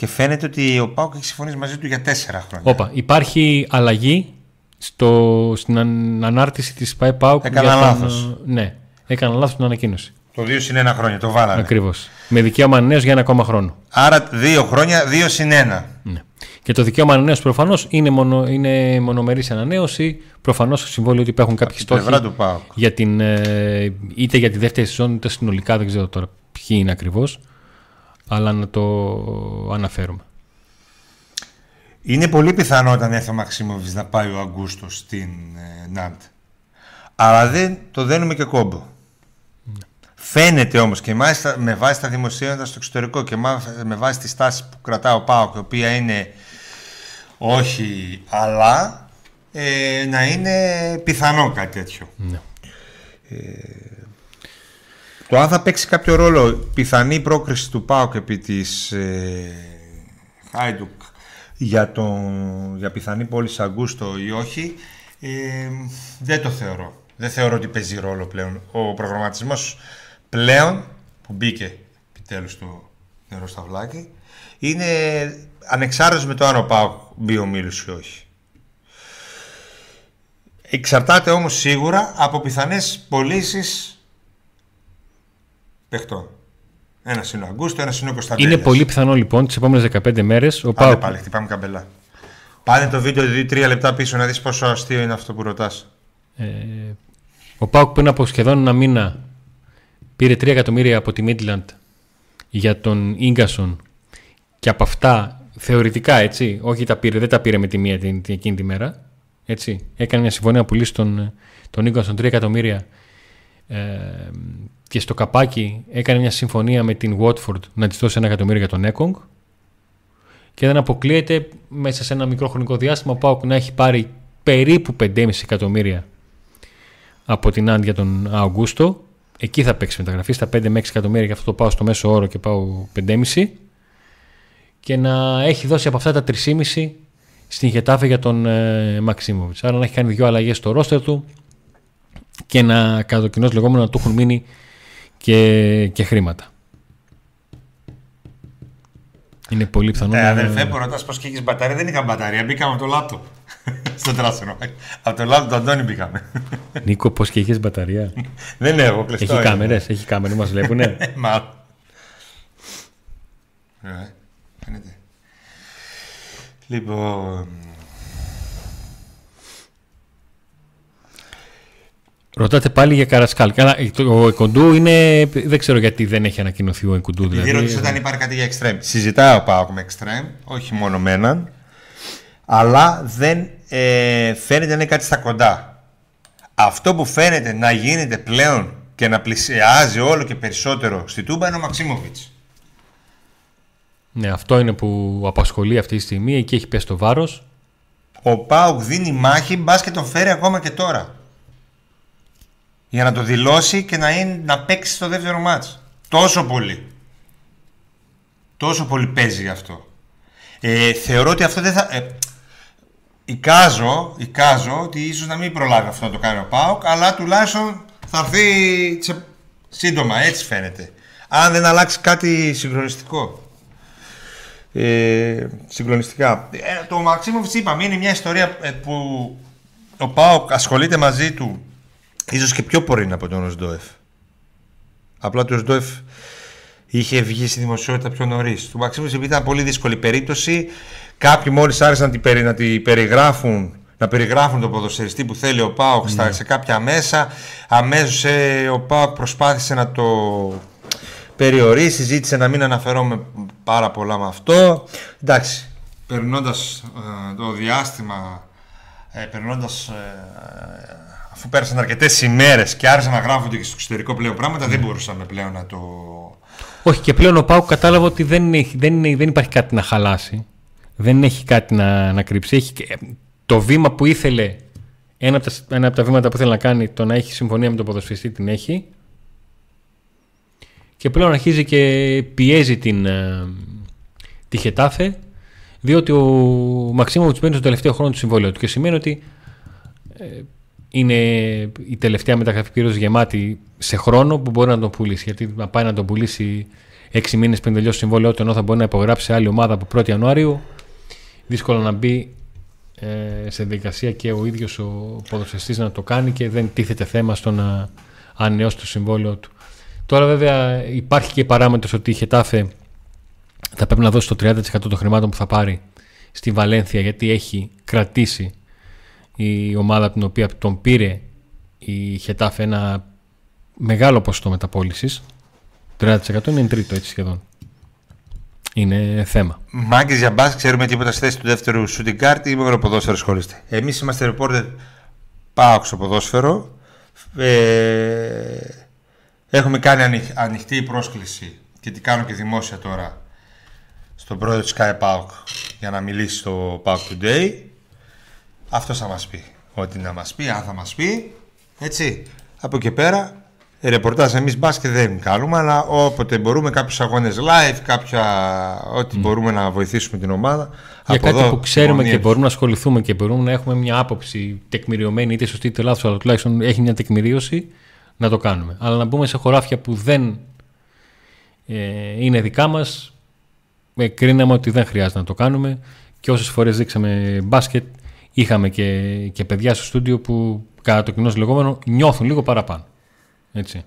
B: και φαίνεται ότι ο Πάουκ έχει συμφωνήσει μαζί του για τέσσερα χρόνια.
A: Όπα, υπάρχει αλλαγή στο, στην αν- ανάρτηση της ΠΑΕ ΠΑΟΚ.
B: Έκανα
A: για τον-
B: λάθος.
A: Ναι, έκανα λάθος την ανακοίνωση.
B: Το 2 συν 1 χρόνια, το βάλανε.
A: Ακριβώς. Με δικαίωμα ανανέωση για ένα ακόμα χρόνο.
B: Άρα δύο χρόνια, 2 συν 1.
A: Ναι. Και το δικαίωμα ανανέωση προφανώς είναι, μονο, είναι μονομερής ανανέωση. Προφανώς στο συμβόλαιο ότι υπάρχουν κάποιοι στόχοι
B: Πλευρά του Πάουκ.
A: για την, ε, είτε για τη δεύτερη σεζόν είτε συνολικά. Δεν ξέρω τώρα ποιοι είναι ακριβώς. Αλλά να το αναφέρουμε.
B: Είναι πολύ πιθανό όταν έρθει ο Μαξίμοβιτ να πάει ο Αγκούστο στην ε, Νάντ. Αλλά δεν το δένουμε και κόμπο. Φαίνεται όμως και μάλιστα με βάση τα δημοσίευματα στο εξωτερικό και μάλιστα με βάση τη στάση που κρατά ο Πάοκ, η οποία είναι όχι αλλά ε, να είναι πιθανό κάτι τέτοιο.
A: Ναι.
B: Το αν θα παίξει κάποιο ρόλο πιθανή πρόκριση του ΠΑΟΚ επί της ε, Χάιντουκ για, τον, για πιθανή πόλη Αγκούστο ή όχι ε, δεν το θεωρώ. Δεν θεωρώ ότι παίζει ρόλο πλέον. Ο προγραμματισμός πλέον που μπήκε επιτέλους το νερό στα βλάκι είναι ανεξάρτητος με το αν ο ΠΑΟΚ μπει ο Μίλους ή όχι. Εξαρτάται όμως σίγουρα από πιθανές πωλήσεις παιχτών. Ένα είναι ο Αγκούστο, ένα είναι ο Κωνσταντέλιας.
A: Είναι πολύ πιθανό λοιπόν τις επόμενες 15 μέρες ο
B: Πάμε
A: Πάοκ
B: πάλι, χτυπάμε καμπελά. Πάνε το βίντεο 2-3 λεπτά πίσω να δεις πόσο αστείο είναι αυτό που ρωτάς.
A: Ε, ο Πάουκ πριν από σχεδόν ένα μήνα πήρε 3 εκατομμύρια από τη Midland για τον γκασον και από αυτά θεωρητικά έτσι, όχι τα πήρε, δεν τα πήρε με τη μία την, την, εκείνη τη μέρα. Έτσι. Έκανε μια συμφωνία να πουλήσει τον, τον Ίγκασον 3 εκατομμύρια ε, και στο καπάκι έκανε μια συμφωνία με την Watford να της δώσει ένα εκατομμύριο για τον Έκογκ και δεν αποκλείεται μέσα σε ένα μικρό χρονικό διάστημα ο Πάουκ να έχει πάρει περίπου 5,5 εκατομμύρια από την Άντ για τον Αουγκούστο. Εκεί θα παίξει μεταγραφή στα 5 με 6 εκατομμύρια και αυτό το πάω στο μέσο όρο και πάω 5,5 και να έχει δώσει από αυτά τα 3,5 στην Γετάφε για τον ε, Μαξίμοβιτς. Άρα να έχει κάνει δύο αλλαγές στο ρόστερ του και να κατά το κοινός λεγόμενο να του έχουν μείνει και, και χρήματα. Είναι πολύ πιθανό
B: Ε,
A: να-
B: αδελφέ, που ρωτάς πώς και έχεις μπαταρία. Δεν είχα μπαταρία, μπήκαμε από το λάπτοπ. <laughs> Στο τράσινο. από το λάπτοπ του Αντώνη μπήκαμε. <laughs>
A: Νίκο, πώς και έχεις μπαταρία; <laughs>
B: Δεν έχω κλειστό.
A: έχει
B: είναι.
A: κάμερες, έχει κάμερες, μας βλέπουνε;
B: Μα. Ε, φαίνεται. Λοιπόν.
A: Ρωτάτε πάλι για Καρασκάλ. Καλά, ο Εκοντού είναι. Δεν ξέρω γιατί δεν έχει ανακοινωθεί ο Εκοντού.
B: Επειδή
A: Δηλαδή.
B: ρώτησε αν υπάρχει κάτι για extreme. Συζητάει ο Πάοκ με extreme, όχι μόνο με έναν, αλλά δεν ε, φαίνεται να είναι κάτι στα κοντά. Αυτό που φαίνεται να γίνεται πλέον και να πλησιάζει όλο και περισσότερο στη Τούμπα είναι ο Μαξίμοβιτς.
A: Ναι, αυτό είναι που απασχολεί αυτή τη στιγμή. Εκεί έχει πέσει το βάρος.
B: Ο Πάουκ δίνει μάχη, μπα και τον φέρει ακόμα και τώρα. Για να το δηλώσει και να, είναι, να παίξει στο δεύτερο μάτς. Τόσο πολύ. Τόσο πολύ παίζει γι' αυτό. Ε, θεωρώ ότι αυτό δεν θα... Ε, εικάζω, εικάζω ότι ίσως να μην προλάβει αυτό να το κάνει ο Πάουκ, αλλά τουλάχιστον θα έρθει σε Σύντομα, έτσι φαίνεται. Αν δεν αλλάξει κάτι συγκλονιστικό. Ε, συγκλονιστικά. Ε, το Μαξίμοβιτ είπαμε είναι μια ιστορία ε, που ο Πάοκ ασχολείται μαζί του ίσως και πιο πορεία από τον Οσντόεφ. Απλά το Οσντόεφ είχε βγει στη δημοσιότητα πιο νωρίς. Του Μαξίμοβιτ ήταν πολύ δύσκολη περίπτωση. Κάποιοι μόλις άρχισαν να την, να την περιγράφουν να περιγράφουν τον ποδοσφαιριστή που θέλει ο Πάοκ ναι. σε κάποια μέσα. Αμέσως ε, ο Πάοκ προσπάθησε να το περιορίσει, ζήτησε να μην αναφερόμαι πάρα πολλά με αυτό. Εντάξει, περνώντας ε, το διάστημα, ε, περνώντας, ε, αφού πέρασαν αρκετές ημέρες και άρχισαν να γράφονται και στο εξωτερικό πλέον πράγματα, δεν μπορούσαμε πλέον να το.
A: Όχι, και πλέον ο Πάουκ κατάλαβε ότι δεν, έχει, δεν, δεν υπάρχει κάτι να χαλάσει. Δεν έχει κάτι να, να κρύψει. Έχει, το βήμα που ήθελε, ένα από, τα, ένα από τα βήματα που ήθελε να κάνει, το να έχει συμφωνία με τον ποδοσφαιριστή, την έχει. Και πλέον αρχίζει και πιέζει την, ε, τη Χετάφε, διότι ο Μαξίμοβιτ μπαίνει στο τελευταίο χρόνο του συμβόλαιου του και σημαίνει ότι ε, είναι η τελευταία μεταγραφή κυρίω γεμάτη σε χρόνο που μπορεί να τον πουλήσει. Γιατί να πάει να τον πουλήσει έξι μήνες πριν τελειώσει το συμβόλαιό του, ενώ θα μπορεί να υπογράψει άλλη ομάδα από 1η Ιανουάριου, δύσκολο να μπει ε, σε διαδικασία και ο ίδιος ο ποδοσφαιριστής να το κάνει και δεν τίθεται θέμα στο να ανανεώσει το συμβόλαιο του. Τώρα βέβαια υπάρχει και παράμετρος ότι η Χετάφε θα πρέπει να δώσει το 30% των χρημάτων που θα πάρει στη Βαλένθια γιατί έχει κρατήσει η ομάδα από την οποία τον πήρε η Χετάφε ένα μεγάλο ποσοστό μεταπόλησης 30% είναι τρίτο έτσι σχεδόν είναι θέμα.
B: Μάγκε για μπάσκετ, ξέρουμε τίποτα στη θέση του δεύτερου shooting guard ή με ποδόσφαιρο ασχολείστε; Εμείς είμαστε reporter πάω στο ποδόσφαιρο. Ε, έχουμε κάνει ανοιχτή πρόσκληση και τι κάνω και δημόσια τώρα στον πρόεδρο της Sky Pauk για να μιλήσει στο Pauk Today. Αυτός θα μας πει. Ό,τι να μας πει, αν θα μας πει. Έτσι. Από εκεί πέρα Ρεπορτάζ εμείς μπάσκετ δεν κάνουμε, αλλά όποτε μπορούμε κάποιους αγώνες live, κάποια ό,τι μπορούμε να βοηθήσουμε την ομάδα.
A: Για από κάτι που ξέρουμε και μπορούμε να ασχοληθούμε και μπορούμε να έχουμε μια άποψη τεκμηριωμένη, είτε σωστή είτε λάθος, αλλά τουλάχιστον έχει μια τεκμηρίωση, να το κάνουμε. Αλλά να μπούμε σε χωράφια που δεν ε, είναι δικά μας, ε, κρίναμε ότι δεν χρειάζεται να το κάνουμε. Και όσες φορές δείξαμε μπάσκετ, είχαμε και, και παιδιά στο στούντιο που κατά το κοινό λεγόμενο νιώθουν λίγο παραπάνω. Έτσι.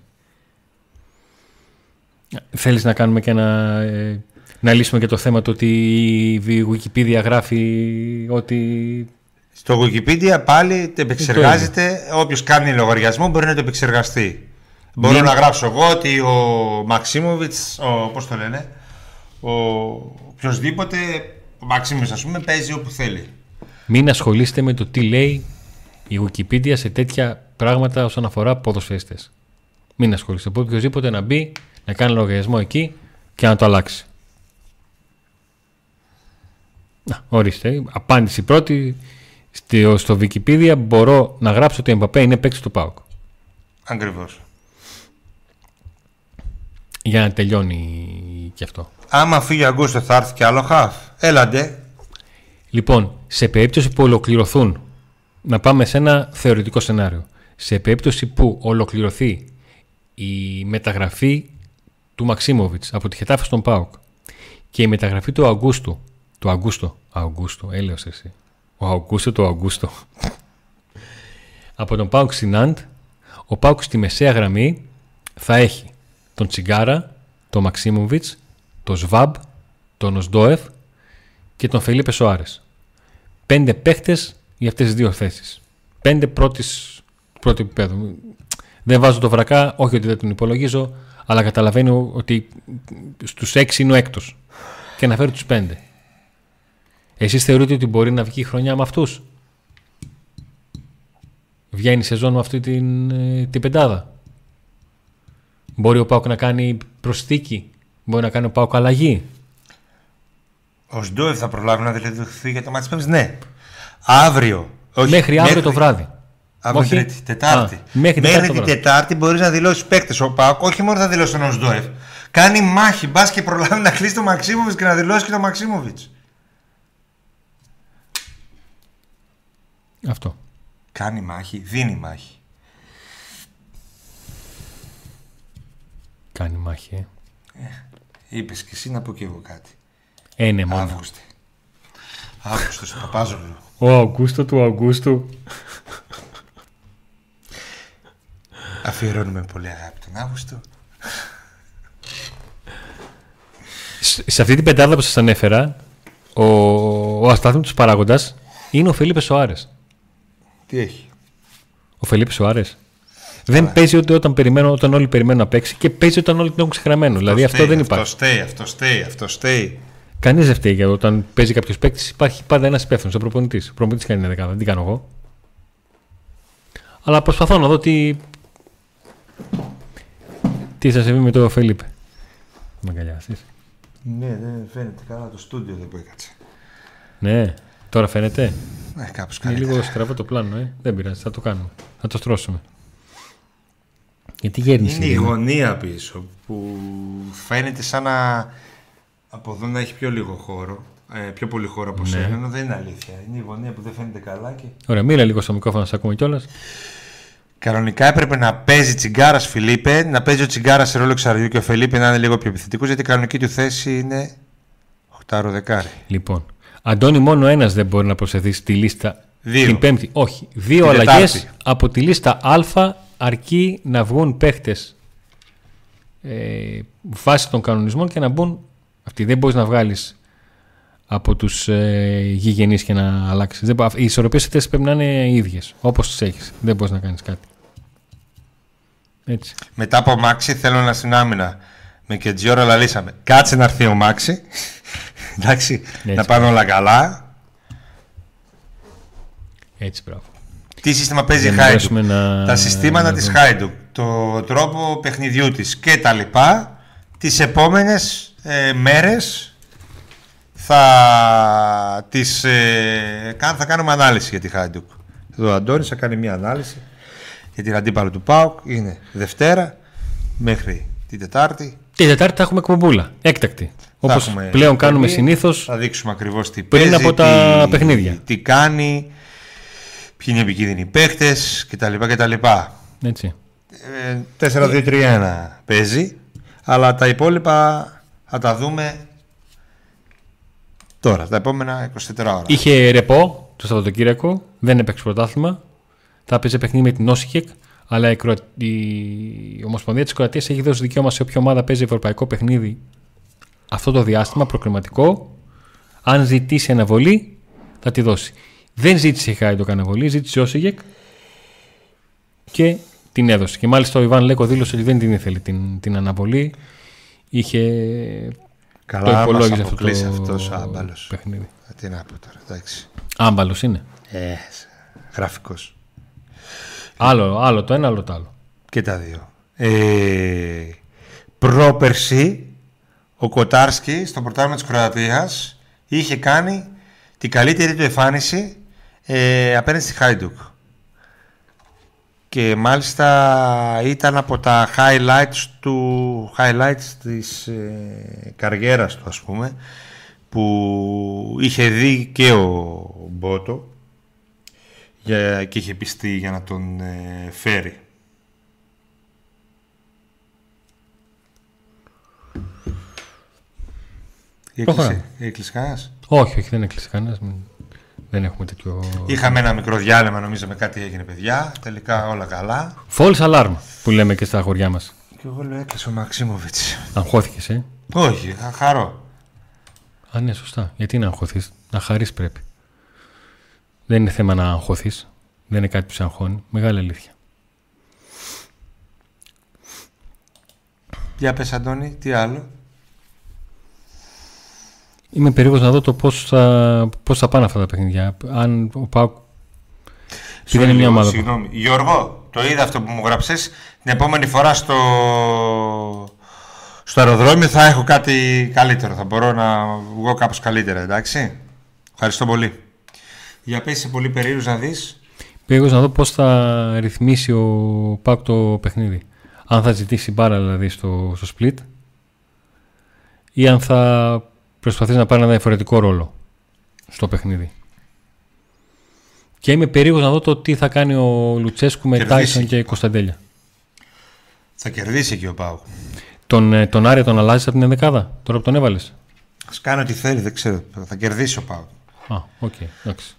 A: Θέλεις να κάνουμε και ένα... Ε, να λύσουμε και το θέμα του ότι η Wikipedia γράφει ότι...
B: Στο Wikipedia πάλι το επεξεργάζεται, όποιος κάνει λογαριασμό μπορεί να το επεξεργαστεί. Μπορώ να γράψω εγώ ότι ο Μαξίμοβιτς, ο, πώς το λένε, ο οποιοδήποτε, ο Μαξίμοβιτς ας πούμε, παίζει όπου θέλει.
A: Μην ασχολείστε με το τι λέει η Wikipedia σε τέτοια πράγματα όσον αφορά ποδοσφαίστες. Μην ασχολείστε. Μπορεί οποιοδήποτε να μπει, να κάνει λογαριασμό εκεί και να το αλλάξει. Να, ορίστε. Απάντηση πρώτη. Στο, στο Wikipedia μπορώ να γράψω ότι ο Εμπαπέ είναι παίκτης του ΠΑΟΚ.
B: Ακριβώς.
A: Για να τελειώνει και αυτό.
B: Άμα φύγει Αγκούστο θα έρθει και άλλο χαφ. Έλαντε.
A: Λοιπόν, σε περίπτωση που ολοκληρωθούν, να πάμε σε ένα θεωρητικό σενάριο. Σε περίπτωση που ολοκληρωθεί η μεταγραφή του Μαξίμοβιτς από τη Χετάφη στον ΠΑΟΚ και η μεταγραφή του Αγκούστου του Αγκούστο, Αγκούστο, έλεος εσύ ο Αγκούστο του Αγκούστο από τον ΠΑΟΚ στην Αντ ο ΠΑΟΚ στη μεσαία γραμμή θα έχει τον Τσιγκάρα, τον Μαξίμοβιτς, τον Σβάμπ, τον Οσντόεφ και τον Φελίπε Σοάρες. Πέντε παίχτες για αυτές τις δύο θέσεις. Πέντε πρώτης, πρώτη επίπεδο. Δεν βάζω το βρακά, όχι ότι δεν τον υπολογίζω, αλλά καταλαβαίνω ότι στους έξι είναι ο έκτος. Και να φέρω τους πέντε. Εσείς θεωρείτε ότι μπορεί να βγει η χρονιά με αυτούς; Βγαίνει η σεζόν με αυτή την, ε, την πεντάδα; Μπορεί ο Πάουκ να κάνει προσθήκη; Μπορεί να κάνει ο Πάουκ αλλαγή;
B: Ο Σντόεφ θα προλάβει να δηλωθεί για το μάτι Ναι. Αύριο.
A: Όχι, μέχρι αύριο το βράδυ.
B: Από όχι. Τρίτη, Τετάρτη. Α, μέχρι, μέχρι την Τετάρτη μπορείς να δηλώσεις παίκτες. Ο Πάοκ όχι μόνο θα δηλώσει τον Οσδόεφ. Κάνει μάχη. Μπας και προλάβει να κλείσει τον Μαξίμοβιτς και να δηλώσει και τον Μαξίμοβιτς.
A: Αυτό.
B: Κάνει μάχη, δίνει μάχη.
A: Κάνει μάχη, ε.
B: Είπες και εσύ να πω και εγώ κάτι.
A: Ε, ναι, μόνο.
B: Αύγουστε. Αύγουστος του Παπάζογλου.
A: Ο Αγκούστο του Αγκούστου.
B: Αφιερώνουμε πολύ αγάπη τον Αύγουστο.
A: Σ- Σε αυτή την πεντάδα που σας ανέφερα, ο, ο αστάθμητος παράγοντας είναι ο Φελίπε Σοάρες.
B: Τι έχει;
A: Ο Φελίπε Σοάρες. Δεν παίζει ούτε όταν, περιμένω, όταν όλοι περιμένουν να παίξει και παίζει όταν όλοι τον έχουν ξεχραμμένο. δηλαδή αυτό
B: φταίει,
A: δεν
B: Αυτό
A: υπάρχει.
B: στέει, αυτό στέει, αυτό στέει.
A: Κανείς δεν φταίει για όταν παίζει κάποιος παίκτης. Υπάρχει πάντα ένας υπεύθυνος, ο προπονητής. Ο προπονητής κάνει μια δεκάδα, δεν την κάνω εγώ; Αλλά προσπαθώ να δω τι. Τι θα συμβεί με το Φελίπε. Με αγκαλιάσεις.
B: Ναι, δεν φαίνεται καλά το στούντιο δεν που έκατσε.
A: Ναι, τώρα φαίνεται.
B: Ναι, κάπως
A: Είναι
B: καλύτερα.
A: λίγο στραβό το πλάνο, ε. Δεν πειράζει, θα το κάνουμε. Θα το στρώσουμε. Γιατί γέρνησε.
B: Είναι η
A: λίγο.
B: γωνία πίσω που φαίνεται σαν να από εδώ να έχει πιο λίγο χώρο. Ε, πιο πολύ χώρο από
A: Ναι.
B: σένα, ενώ δεν είναι αλήθεια. Είναι η γωνία που δεν φαίνεται καλά και.
A: Ωραία, μίλα λίγο στο μικρόφωνο, να σε ακούμε κιόλας.
B: Κανονικά έπρεπε να παίζει τσιγκάρας Φιλίππε, να παίζει ο τσιγκάρας σε ρόλο εξαριού και ο Φιλίππε να είναι λίγο πιο επιθετικός γιατί η κανονική του θέση είναι 8 δεκάρι.
A: Λοιπόν, Αντώνη, μόνο ένας δεν μπορεί να προσθεθεί στη λίστα
B: Δύο.
A: την Πέμπτη. Όχι, δύο
B: Την
A: αλλαγές
B: Τετάρτη.
A: από τη λίστα Α αρκεί να βγουν παίχτες ε, βάσει των κανονισμών και να μπουν. Αυτή δεν μπορείς να βγάλεις από τους ε, γηγενείς και να αλλάξεις. Δεν, μπο- οι ισορροπίες αυτέ πρέπει να είναι ίδιες, όπως τις έχεις. Δεν μπορείς να κάνεις κάτι. Έτσι.
B: Μετά από Μάξι θέλω να στην άμυνα. Με και Τζιόρα λαλήσαμε. Κάτσε να έρθει ο Μάξι. <laughs> Εντάξει, να πάνε όλα καλά.
A: Έτσι, μπράβο.
B: Τι σύστημα παίζει η
A: Για να
B: Χάιντουκ;
A: μπορέσουμε να-
B: Τα συστήματα
A: να
B: της
A: δούμε.
B: Χάιντουκ. Το τρόπο παιχνιδιού της και τα λοιπά. Τις επόμενες ε, μέρες θα, τις, ε, κα- θα κάνουμε ανάλυση για τη Χάιντουκ. Εδώ ο Αντώνης θα κάνει μια ανάλυση για την αντίπαλο του ΠΑΟΚ. Είναι Δευτέρα μέχρι την Τετάρτη.
A: Την Τετάρτη θα έχουμε εκπομπούλα. Έκτακτη.
B: Θα
A: Όπως
B: έχουμε
A: πλέον κάνουμε
B: εκπομπή.
A: συνήθως.
B: Θα δείξουμε ακριβώς τι
A: πριν
B: παίζει,
A: από τα
B: τι,
A: παιχνίδια.
B: τι κάνει, ποιοι είναι οι επικίνδυνοι παίχτες κτλ. κτλ.
A: Έτσι.
B: Ε, 4-2-3-1 παίζει, αλλά τα υπόλοιπα θα τα δούμε τώρα, τα επόμενα 24 ώρα.
A: Είχε ρεπό το Σαββατοκύριακο, δεν έπαιξε πρωτάθλημα. Θα παίζει παιχνίδι με την Όσιγιεκ, αλλά η, Κροα... η Ομοσπονδία της Κροατίας έχει δώσει δικαίωμα σε όποια ομάδα παίζει ευρωπαϊκό παιχνίδι αυτό το διάστημα προκριματικό. Αν ζητήσει αναβολή, θα τη δώσει. Δεν ζήτησε η Χάιντουκ αναβολή, ζήτησε η Όσιγιεκ και την έδωσε. Και μάλιστα ο Ιβάν Λέκο δήλωσε ότι δεν την ήθελε την, την αναβολή. Είχε το
B: Καλά, μας
A: υπολόγιζε αυτό
B: αποκλείσει
A: το
B: αυτός ο άμπαλος.
A: παιχνίδι.
B: Ε, Τι να πω τώρα, εντάξει.
A: Άμπαλος είναι.
B: Ε, γραφικός.
A: Άλλο, άλλο το ένα, άλλο το άλλο.
B: Και τα δύο. Ε, πρόπερση, ο Κοτάρσκι στο πρωτάθλημα της Κροατίας είχε κάνει την καλύτερη του εμφάνιση ε, απέναντι στη Χάιντουκ. Και μάλιστα ήταν από τα highlights του highlights της ε, καριέρας του ας πούμε που είχε δει και ο Μπότο για, και είχε πιστεί για να τον ε, φέρει.
A: Προχωράμε.
B: Έκλεισε, έκλεισε κανένας;
A: Όχι, όχι, δεν έκλεισε κανένας. Δεν έχουμε τέτοιο.
B: Είχαμε ένα μικρό διάλειμμα νομίζω με κάτι έγινε παιδιά. Τελικά όλα καλά.
A: False alarm που λέμε και στα χωριά μας.
B: Και εγώ λέω έκλεισε ο Μαξίμοβιτς.
A: Αγχώθηκες, ε;
B: Όχι, θα χαρώ.
A: Α, ναι, σωστά. Γιατί να αγχωθείς; Να χαρείς πρέπει. Δεν είναι θέμα να αγχωθείς. Δεν είναι κάτι που σε αγχώνει. Μεγάλη αλήθεια.
B: Για πες Αντώνη, τι άλλο;
A: Είμαι περίεργος να δω το πώς θα, πώς θα πάνε αυτά τα παιχνίδια. Αν ο Πάουκ. Επειδή είναι
B: Sorry,
A: μια
B: λίγο,
A: ομάδα. που-
B: Συγγνώμη. Γιώργο, το είδα αυτό που μου γράψες. Την επόμενη φορά στο, στο αεροδρόμιο θα έχω κάτι καλύτερο. Θα μπορώ να βγω κάπως καλύτερα, εντάξει. Ευχαριστώ πολύ. Για πες, είσαι πολύ περίεργος να δεις.
A: Περίεργος να δω πώς θα ρυθμίσει ο Πάουκ το παιχνίδι. Αν θα ζητήσει μπάρα δηλαδή στο, στο split ή αν θα προσπαθήσει να πάρει ένα διαφορετικό ρόλο στο παιχνίδι. Και είμαι περίεργος να δω το τι θα κάνει ο Λουτσέσκου με
B: Κερδίσει.
A: Τάισον και Κωνσταντέλια.
B: Θα κερδίσει και ο ΠΑΟΚ.
A: Τον, ε, τον Άρη τον αλλάζεις από την ενδεκάδα, τώρα που τον έβαλες.
B: Α κάνει ό,τι θέλει, δεν ξέρω. Θα κερδίσει ο ΠΑΟΚ.
A: Α, οκ, okay, εντάξει.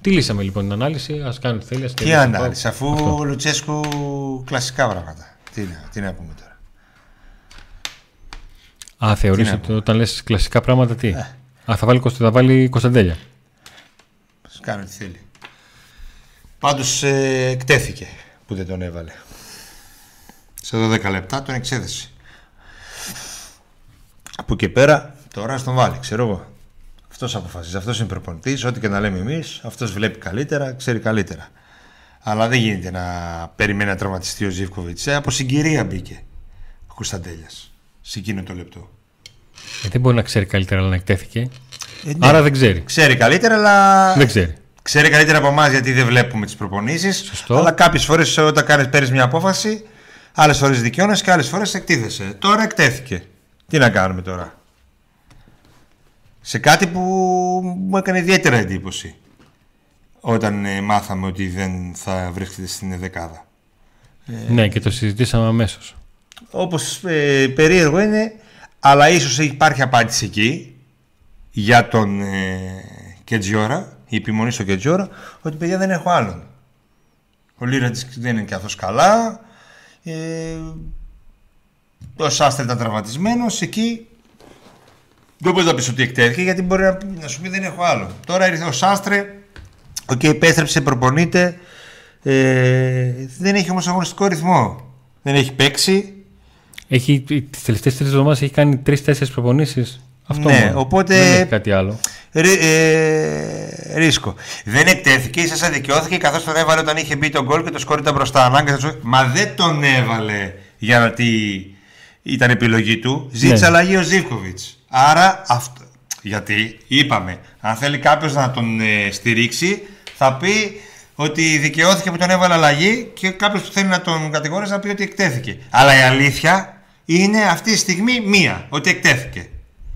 A: Τι λύσαμε λοιπόν την ανάλυση, ας κάνει ό,τι θέλει.
B: Τι ανάλυση, αφού ο Λουτσέσκου κλασικά πράγματα. Τι, τι να πούμε τώρα.
A: Α, θεωρείς ότι όταν λες κλασικά πράγματα τι; Ε. Α, θα βάλει, θα βάλει Κωνσταντέλια.
B: Κάνει ό,τι θέλει. Πάντως ε, εκτέθηκε που δεν τον έβαλε. Σε 12 λεπτά τον εξέδεσε. Από εκεί πέρα τώρα τον βάλει, ξέρω εγώ. Αυτός αποφασίζει. Αυτός είναι προπονητής. Ό,τι και να λέμε εμείς, αυτός βλέπει καλύτερα, ξέρει καλύτερα. Αλλά δεν γίνεται να περιμένει να τραυματιστεί ο Ζήφκοβιτς. Ε, από συγκυρία μπήκε ο Κωνσταντέλιας σε εκείνο το λεπτό.
A: Ε, δεν μπορεί να ξέρει καλύτερα, αλλά να εκτέθηκε. Ε, ναι. Άρα δεν ξέρει.
B: Ξέρει καλύτερα, αλλά.
A: Δεν ξέρει.
B: Ξέρει καλύτερα από εμάς γιατί δεν βλέπουμε τις προπονήσεις. Αλλά κάποιες φορές όταν παίρνεις μια απόφαση, άλλες φορές δικαιώνεσαι και άλλες φορές εκτίθεσαι. Τώρα εκτέθηκε. Τι να κάνουμε τώρα; Σε κάτι που μου έκανε ιδιαίτερα εντύπωση όταν ε, μάθαμε ότι δεν θα βρίσκεται στην δεκάδα.
A: Ναι, και το συζητήσαμε αμέσως.
B: Όπως ε, περίεργο είναι, αλλά ίσως υπάρχει απάντηση εκεί για τον ε, Κετζιόρα, η επιμονή στο Κετζιόρα, ότι παιδιά δεν έχω άλλον. Ο Λίρα δεν είναι καθώς καλά. Ε, ο Σάστρε ήταν τραυματισμένος. Εκεί δεν μπορείς να πεις ότι εκτέθηκε γιατί μπορεί να, να σου πει δεν έχω άλλο. Τώρα ήρθε ο Σάστρε, ο okay, επέστρεψε, προπονείται. Ε, δεν έχει όμως αγωνιστικό ρυθμό. Δεν έχει παίξει.
A: Έχει, τι τελευταίες τρεις εβδομάδες έχει κάνει τρει-τέσσερι προπονήσεις. Αυτό
B: ναι, οπότε.
A: Δεν έχει κάτι άλλο.
B: ε, ρίσκο. Δεν εκτέθηκε, ίσα δικαιώθηκε καθώς τον έβαλε όταν είχε μπει τον γκολ και το σκόρ ήταν μπροστά. Ανάγκασε. Μα δεν τον έβαλε για να τι ήταν επιλογή του. Ζήτησε ναι. αλλαγή ο Ζήφκοβιτ. Άρα αυτό. Γιατί είπαμε, αν θέλει κάποιος να τον ε, στηρίξει, θα πει ότι δικαιώθηκε που τον έβαλε αλλαγή και κάποιος που θέλει να τον κατηγορήσει να πει ότι εκτέθηκε. Αλλά η αλήθεια είναι αυτή τη στιγμή μία, ότι εκτέθηκε.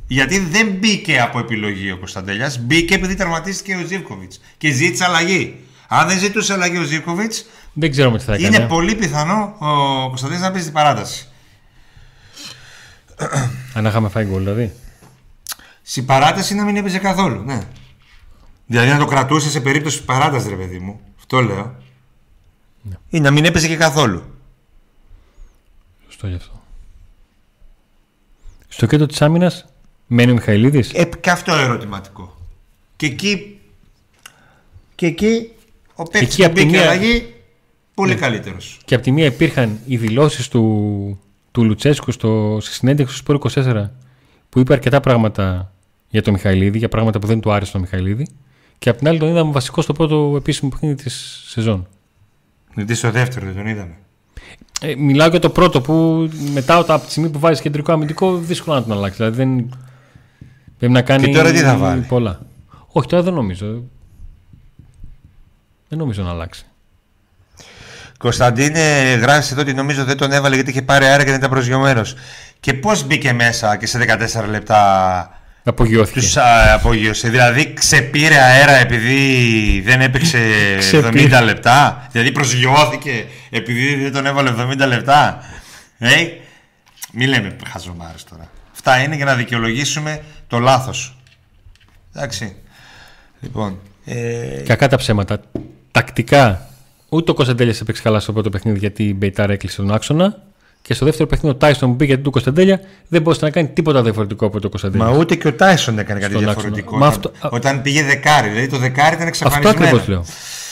B: Γιατί δεν μπήκε από επιλογή ο Κωνσταντέλιας, μπήκε επειδή τερματίστηκε ο Ζήφκοβιτς και ζήτησε αλλαγή. Αν δεν ζητούσε αλλαγή ο Ζήφκοβιτς,
A: δεν ξέρουμε τι θα
B: έκανε. Είναι πολύ πιθανό ο Κωνσταντέλιας να παίζει την παράταση.
A: Αν είχαμε φάει γκολ, δηλαδή.
B: Στην παράταση να μην έπαιζε καθόλου. Ναι. Δηλαδή να το κρατούσε σε περίπτωση παράταση, ρε παιδί μου. Αυτό λέω. Ναι. Ή να μην έπαιζε και καθόλου.
A: Σωστό γι' αυτό. Στο κέντρο της άμυνας μένει ο Μιχαηλίδης.
B: Ε, και αυτό ερωτηματικό. Και εκεί. Και εκεί ο παίκτης που μπήκε μία... αλλαγή πολύ ναι. καλύτερος.
A: Και από τη μία υπήρχαν οι δηλώσεις του, του Λουτσέσκου στο, στη συνέντευξη του Σπόρ 24 που είπε αρκετά πράγματα για τον Μιχαηλίδη, για πράγματα που δεν του άρεσε τον Μιχαηλίδη. Και απ' την άλλη τον είδαμε βασικό στο πρώτο επίσημο παιχνίδι της σεζόν.
B: Γιατί στο δεύτερο δεν τον είδαμε.
A: Ε, μιλάω για το πρώτο που μετά από τη στιγμή που βάζει κεντρικό αμυντικό δύσκολο να τον αλλάξει. Δηλαδή δεν. Πρέπει να κάνει.
B: Και τώρα τι θα βάλει;
A: Πολλά. Όχι, τώρα δεν νομίζω. Δεν νομίζω να αλλάξει.
B: Κωνσταντίνε, γράφεις εδώ ότι νομίζω δεν τον έβαλε γιατί είχε πάρει αέρα και δεν ήταν προσγειωμένος. Και πώς μπήκε μέσα και σε 14 λεπτά
A: Απογειώθηκε.
B: Τους απογειώσε. Δηλαδή ξεπήρε αέρα επειδή δεν έπαιξε 70 λεπτά. Δηλαδή προσγειώθηκε επειδή δεν τον έβαλε 70 λεπτά. Ε, μην λέμε χαζομάρες τώρα. Αυτά είναι για να δικαιολογήσουμε το λάθος. Εντάξει. Λοιπόν.
A: Ε... Κακά τα ψέματα. Τακτικά ούτε ο Κωνσταντέλιας έπαιξε καλά στο πρώτο παιχνίδι γιατί η Μπεϊτάρα έκλεισε τον άξονα. Και στο δεύτερο παιχνίδι ο Τάισον που πήγε του Κωνσταντέλια δεν μπορούσε να κάνει τίποτα διαφορετικό από το Κωνσταντέλια.
B: Μα ούτε και ο Τάισον έκανε κάτι διαφορετικό. Όταν, αυτό... όταν πήγε δεκάρι. Δηλαδή το δεκάρι ήταν εξαφανισμένο.
A: Αυτό ακριβώς λέω.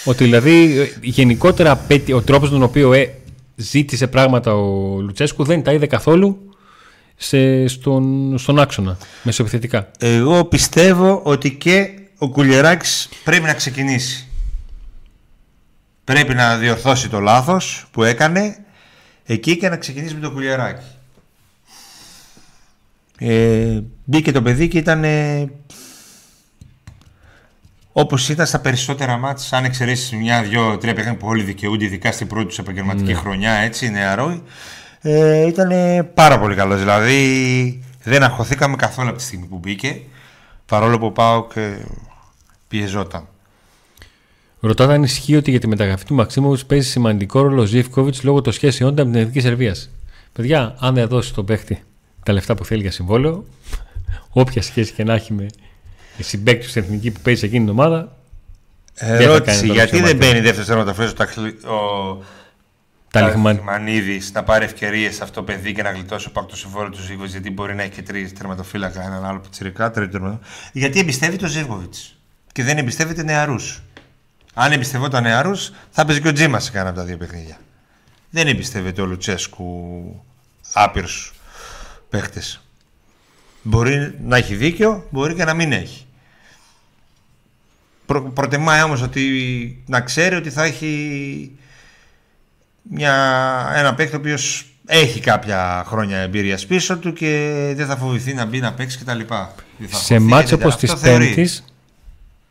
A: Ότι δηλαδή γενικότερα ο τρόπος τον οποίο ε, ζήτησε πράγματα ο Λουτσέσκου δεν τα είδε καθόλου σε, στον, στον άξονα μεσοεπιθετικά.
B: Εγώ πιστεύω ότι και ο Κουλιεράκη πρέπει να ξεκινήσει. Πρέπει να διορθώσει το λάθος που έκανε εκεί και να ξεκινήσει με το κουλιαράκι. Ε, μπήκε το παιδί και ήταν ε, όπως ήταν στα περισσότερα μάτς αν εξαιρέσεις μια, δυο, τρία παιχνίδια που όλοι δικαιούνται ειδικά στην πρώτη τους επαγγελματική ναι. χρονιά έτσι νεαρό ε, ήταν πάρα πολύ καλός δηλαδή δεν αγχωθήκαμε καθόλου από τη στιγμή που μπήκε παρόλο που πάω και πιεζόταν
A: Ρωτάτε αν ισχύει ότι για τη μεταγραφή του Μαξίμοβιτς παίζει σημαντικό ρόλο ο Ζήφκοβιτ λόγω των σχέσεών του με την Εθνική Σερβίας. Παιδιά, αν δεν δώσει τον παίχτη τα λεφτά που θέλει για συμβόλαιο, όποια σχέση και να έχει με συμπαίκτη στην εθνική που παίζει σε εκείνη την ομάδα.
B: Ερώτηση, γιατί δεν μπαίνει δεύτερος τερματοφύλακα ο Ταλιχμανίδη να πάρει ευκαιρίες σε αυτό το παιδί και να γλιτώσει ο το συμβόλαιο του Ζήβκοβιτ, γιατί μπορεί να έχει και τρεις τερματοφύλακα, έναν άλλο πιτσυρικά, τρίτο τερματοφύλακα. Γιατί εμπιστεύει το Ζήβκοβιτ και δεν εμπιστεύεται νεαρούς. Αν εμπιστευόταν νεαρούς, θα παίζει και ο Τζίμα σε κανένα από τα δύο παιχνίδια. Δεν εμπιστεύεται ο Λουτσέσκου άπειρους παίχτες. Μπορεί να έχει δίκιο, μπορεί και να μην έχει. Προ, προτιμάει όμως ότι να ξέρει ότι θα έχει μια, ένα παίκτη ο οποίος έχει κάποια χρόνια εμπειρίας πίσω του και δεν θα φοβηθεί να μπει να παίξει κτλ.
A: Σε μάτσο όπως της Πέμπτης,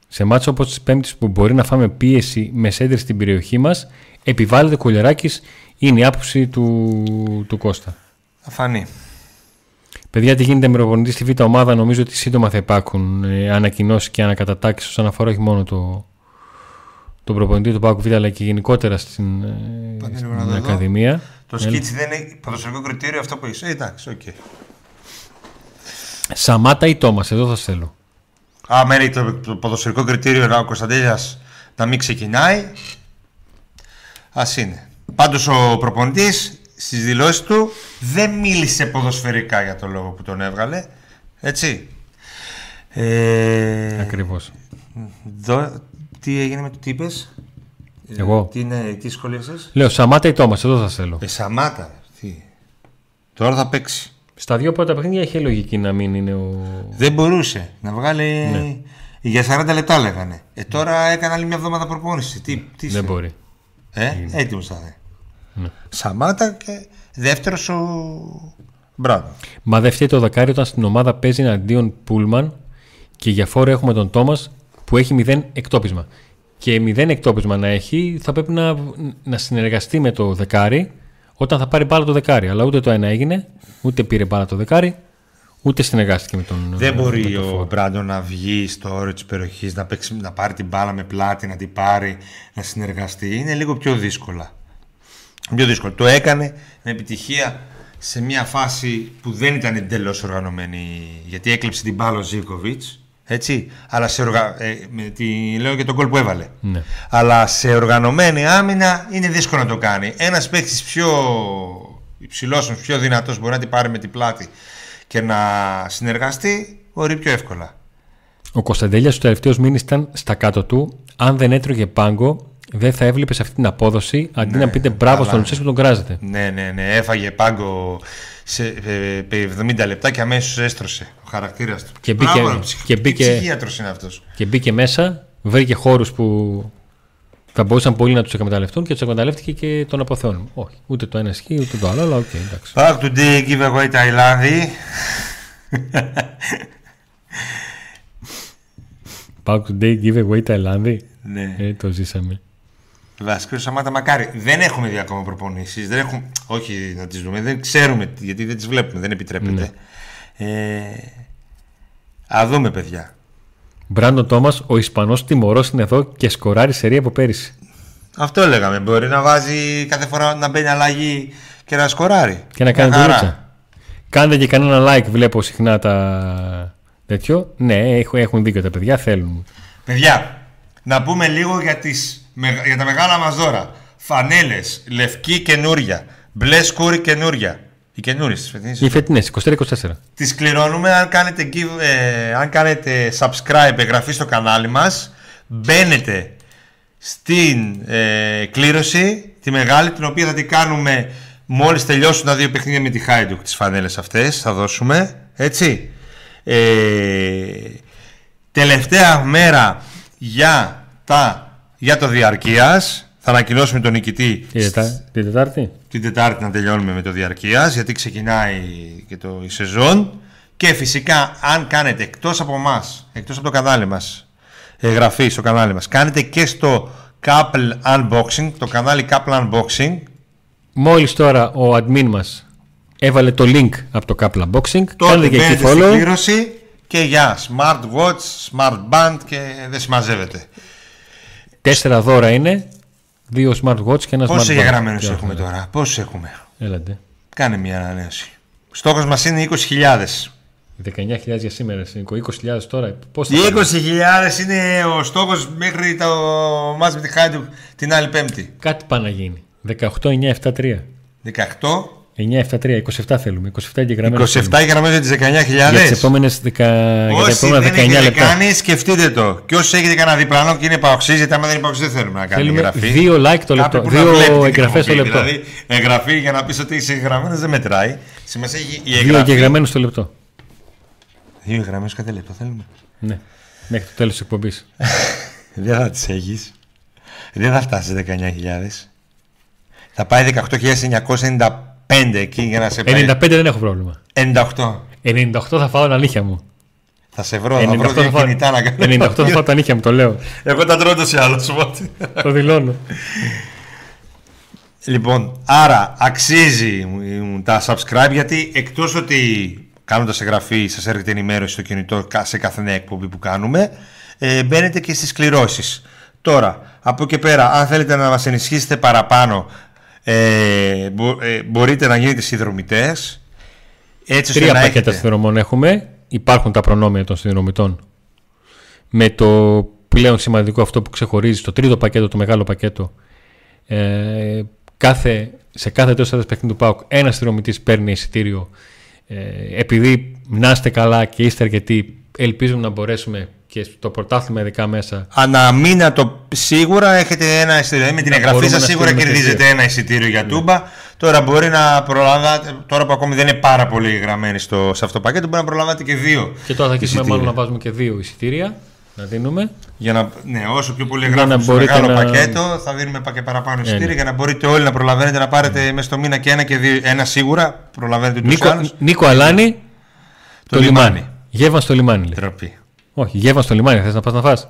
A: σε μάτσο όπως της Πέμπτης που μπορεί να φάμε πίεση με σέντερ στην περιοχή μας, επιβάλλεται κουλεράκης, είναι η άποψη του, του Κώστα.
B: Θα φανεί.
A: Παιδιά, τι γίνεται με προπονητή στη Β' ομάδα, νομίζω ότι σύντομα θα υπάρχουν ε, ανακοινώσεις και ανακατατάξεις όσον αφορά όχι μόνο το, το προπονητή του Πάκου Β' αλλά και γενικότερα στην, ε, στην Ακαδημία.
B: Το σκίτσι δεν είναι ποδοσφαιρικό κριτήριο αυτό που είσαι. Ε, εντάξει, οκ. Okay.
A: Σαμάτα ή Τόμας, εδώ θα θέλω.
B: Α, μέρη το, το ποδοσφαιρικό κριτήριο να ο Κωνσταντέλιας να μην ξεκινάει. Α είναι. Πάντως ο προπονητής στις δηλώσεις του δεν μίλησε ποδοσφαιρικά για το λόγο που τον έβγαλε. Έτσι.
A: Ε, Ακριβώς.
B: τι έγινε με το τι είπες;
A: Εγώ.
B: τι, είναι, τι σχολίασες;
A: Λέω Σαμάτα ή Τόμας, εδώ θα θέλω.
B: Ε, Σαμάτα. Τι. Τώρα θα παίξει.
A: Στα δύο πρώτα παιχνίδια είχε λογική να μην είναι ο...
B: Δεν μπορούσε να βγάλει... Ναι. Για 40 λεπτά λέγανε. Ε, τώρα έκανε άλλη μια εβδομάδα προπόνηση. Τι, τι
A: Δεν μπορεί.
B: Ε, έτοιμος θα είναι. Ναι. Σαμάτα και δεύτερος ο Μπράβο.
A: Μα δεν φταίει το δακάρι όταν στην ομάδα παίζει εναντίον Πούλμαν και για φόρο έχουμε τον Τόμας που έχει μηδέν εκτόπισμα. Και μηδέν εκτόπισμα να έχει, θα πρέπει να, να συνεργαστεί με το δεκάρι όταν θα πάρει μπάλα το δεκάρι. Αλλά ούτε το ένα έγινε, ούτε πήρε μπάλα το δεκάρι, ούτε συνεργάστηκε με τον.
B: Δεν μπορεί ο Μπράντο να βγει στο όριο της περιοχής, να, να πάρει την μπάλα με πλάτη, να την πάρει, να συνεργαστεί. Είναι λίγο πιο δύσκολα πιο δύσκολο. Το έκανε με επιτυχία σε μια φάση που δεν ήταν εντελώς οργανωμένη γιατί έκλειψε την μπάλα ο Ζήκοβιτς. Έτσι, αλλά σε οργα... ε, με τη... λέω και τον κόλ που έβαλε. Ναι. Αλλά σε οργανωμένη άμυνα είναι δύσκολο να το κάνει. Ένας παίκτης πιο υψηλός, πιο δυνατός μπορεί να την πάρει με την πλάτη και να συνεργαστεί, μπορεί πιο εύκολα.
A: Ο Κωνσταντέλιας του τελευταίου μήνες ήταν στα κάτω του. Αν δεν έτρωγε πάγκο, δεν θα έβλεπες αυτή την απόδοση αντί ναι, να πείτε μπράβο στον Λουτσέσκου που τον κράζετε.
B: Ναι, ναι, ναι. Έφαγε πάγκο σε 70 ε, λεπτά και αμέσως έστρωσε ο χαρακτήρας του.
A: Και μπήκε, μπράβο, και μπήκε,
B: είναι αυτός.
A: και μπήκε μέσα, βρήκε χώρους που θα μπορούσαν πολύ να τους εκμεταλλευτούν και τους εκμεταλλεύτηκε και τον αποθεώνουν. Όχι, ούτε το ένα ισχύει ούτε το άλλο, αλλά οκ, okay, εντάξει.
B: Back to the giveaway Ταϊλάνδη.
A: Back to the giveaway Ταϊλάνδη.
B: Ναι.
A: Ε, το ζήσαμε.
B: Βασικό Σαμάτα, μακάρι. Δεν έχουμε δει ακόμα προπονήσεις. Όχι να τις δούμε. Δεν ξέρουμε γιατί δεν τις βλέπουμε. Δεν επιτρέπεται. Ναι. Ε, α δούμε, παιδιά.
A: Μπράντο Τόμας, ο Ισπανός τιμωρός είναι εδώ και σκοράρει σερία από πέρυσι.
B: Αυτό λέγαμε. Μπορεί να βάζει κάθε φορά να μπαίνει αλλαγή και να σκοράρει.
A: Και να κάνει δουλειά. Κάντε και κανένα like, βλέπω συχνά τα τέτοιο. Ναι, έχουν δίκιο τα παιδιά, θέλουν.
B: Παιδιά, να πούμε λίγο για τις για τα μεγάλα μας δώρα. Φανέλες, λευκή καινούρια, μπλε σκούρι καινούρια. Οι καινούριε
A: τις φετινές. Οι φετινές, 24-24.
B: Τις κληρώνουμε αν κάνετε, ε, αν κάνετε subscribe, εγγραφή στο κανάλι μας. Μπαίνετε στην ε, κλήρωση, τη μεγάλη, την οποία θα την κάνουμε μόλις τελειώσουν τα δύο παιχνίδια με τη Χάιντουκ, τις φανέλες αυτές. Θα δώσουμε. Έτσι. Ε, τελευταία μέρα για τα για το διαρκείας. Θα ανακοινώσουμε τον νικητή
A: την Τετάρτη.
B: Την Τετάρτη να τελειώνουμε με το διαρκείας, γιατί ξεκινάει και το, η σεζόν. Και φυσικά, αν κάνετε εκτός από εμά, εκτός από το κανάλι μας, εγγραφή στο κανάλι μας, κάνετε και στο Couple Unboxing, το κανάλι Couple Unboxing.
A: Μόλις τώρα ο admin μας έβαλε το link από το Couple Unboxing.
B: Τότε και εκεί follow. και για smart watch, smart band και δεν συμμαζεύεται.
A: Τέσσερα δώρα είναι. Δύο smartwatch και ένα smartwatch.
B: Πόσοι εγγραμμένου έχουμε τώρα, πόσους έχουμε;
A: Έλατε.
B: Κάνε μια ανανέωση. Στόχος μας είναι 20.000.
A: 19.000 για σήμερα, Νίκο. 20.000 τώρα. Πώς
B: Οι
A: θα
B: 20.000 είναι ο στόχος μέχρι το μάτς με τη Χάιντουκ την άλλη Πέμπτη.
A: Κάτι πάει να γίνει. 18-9-7-3.
B: 18,
A: 9-7-3. 27 θέλουμε. 27 εγγεγραμμένου.
B: 27 γραμμές για τις 19.000.
A: Για τις επόμενες 10... για τα
B: Όσοι
A: επόμενα
B: δεν
A: 19
B: έχετε
A: λεπτά.
B: κάνει, σκεφτείτε το. Και όσοι έχετε κανένα διπλανό και είναι παοξής, γιατί άμα δεν είναι παοξής δεν θέλουμε να κάνουμε
A: Θέλουμε
B: εγγραφή.
A: δύο like το λεπτό.
B: Κάποιοι που να
A: Δύο
B: βλέπει την
A: εγγραφές το
B: εκπομπή.
A: λεπτό.
B: Δηλαδή, εγγραφή για να πεις ότι είσαι εγγραμμένο δεν μετράει. Σημασία έχει η
A: Δύο
B: εγγραφή.
A: εγγεγραμμένους το λεπτό.
B: Δύο εγγραμμένου κάθε λεπτό θέλουμε.
A: Ναι. Μέχρι το τέλος της εκπομπής. <laughs>
B: Δεν θα τις έχεις. Δεν θα φτάσεις 19.000. Θα πάει 18.995 εκεί για να σε πάει.
A: 95 δεν έχω πρόβλημα.
B: 98.
A: 98 θα φάω τα νύχια μου.
B: Θα σε βρω, θα
A: 98
B: βρω
A: θα
B: δύο
A: φάω,
B: κινητά να κάνω.
A: 98 θα φάω τα νύχια μου, το λέω.
B: Εγώ τα τρώω τόσο ή άλλως, οπότε.
A: το δηλώνω.
B: Λοιπόν, άρα αξίζει μου, τα subscribe γιατί εκτός ότι κάνοντας εγγραφή σας έρχεται ενημέρωση στο κινητό κα- σε κάθε νέα εκπομπή που κάνουμε ε, μπαίνετε και στις κληρώσεις. Τώρα, από εκεί πέρα, αν θέλετε να μας ενισχύσετε παραπάνω ε, μπο- ε, μπορείτε να γίνετε συνδρομητές έτσι ώστε
A: Τρία
B: να
A: πακέτα
B: έχετε...
A: συνδρομών έχουμε. Υπάρχουν τα προνόμια των συνδρομητών. Με το πλέον σημαντικό αυτό που ξεχωρίζει, το τρίτο πακέτο, το μεγάλο πακέτο. Ε, κάθε, σε κάθε τέλο έδρας παιχνίδι του ΠΑΟΚ ένας συνδρομητής παίρνει εισιτήριο. Ε, επειδή να είστε καλά και είστε αρκετοί, ελπίζουμε να μπορέσουμε και στο πρωτάθλημα ειδικά μέσα
B: Ανά μήνα το σίγουρα έχετε ένα εισιτήριο. Με την
A: Να
B: εγγραφή
A: μπορούμε
B: σας
A: να
B: σίγουρα
A: στείλουμε και
B: κερδίζετε
A: δύο.
B: ένα εισιτήριο για τούμπα. Τώρα μπορεί να προλάβετε, τώρα που ακόμη δεν είναι πάρα πολύ γραμμένοι στο, σε αυτό το πακέτο, μπορεί να προλάβετε και δύο.
A: Και τώρα θα αρχίσουμε
B: εισιτήρια.
A: μάλλον να βάζουμε και δύο εισιτήρια να δίνουμε.
B: Για να, ναι, όσο πιο πολύ
A: Για
B: γράφουμε
A: να
B: στο
A: μπορείτε
B: μεγάλο
A: να-
B: πακέτο, θα δίνουμε πα- και παραπάνω εισιτήρια
A: ναι.
B: για να μπορείτε όλοι να προλαβαίνετε να πάρετε μέσα στο μήνα και ένα και δύο. Ένα σίγουρα προλαβαίνετε τους
A: Νίκο,
B: άλλους.
A: Νίκο Αλάνη, το,
B: λιμάνι.
A: λιμάνι. Γεύμα στο λιμάνι. λέει.
B: Τροπή.
A: Όχι, γεύμα στο λιμάνι. Θες να πας να φας;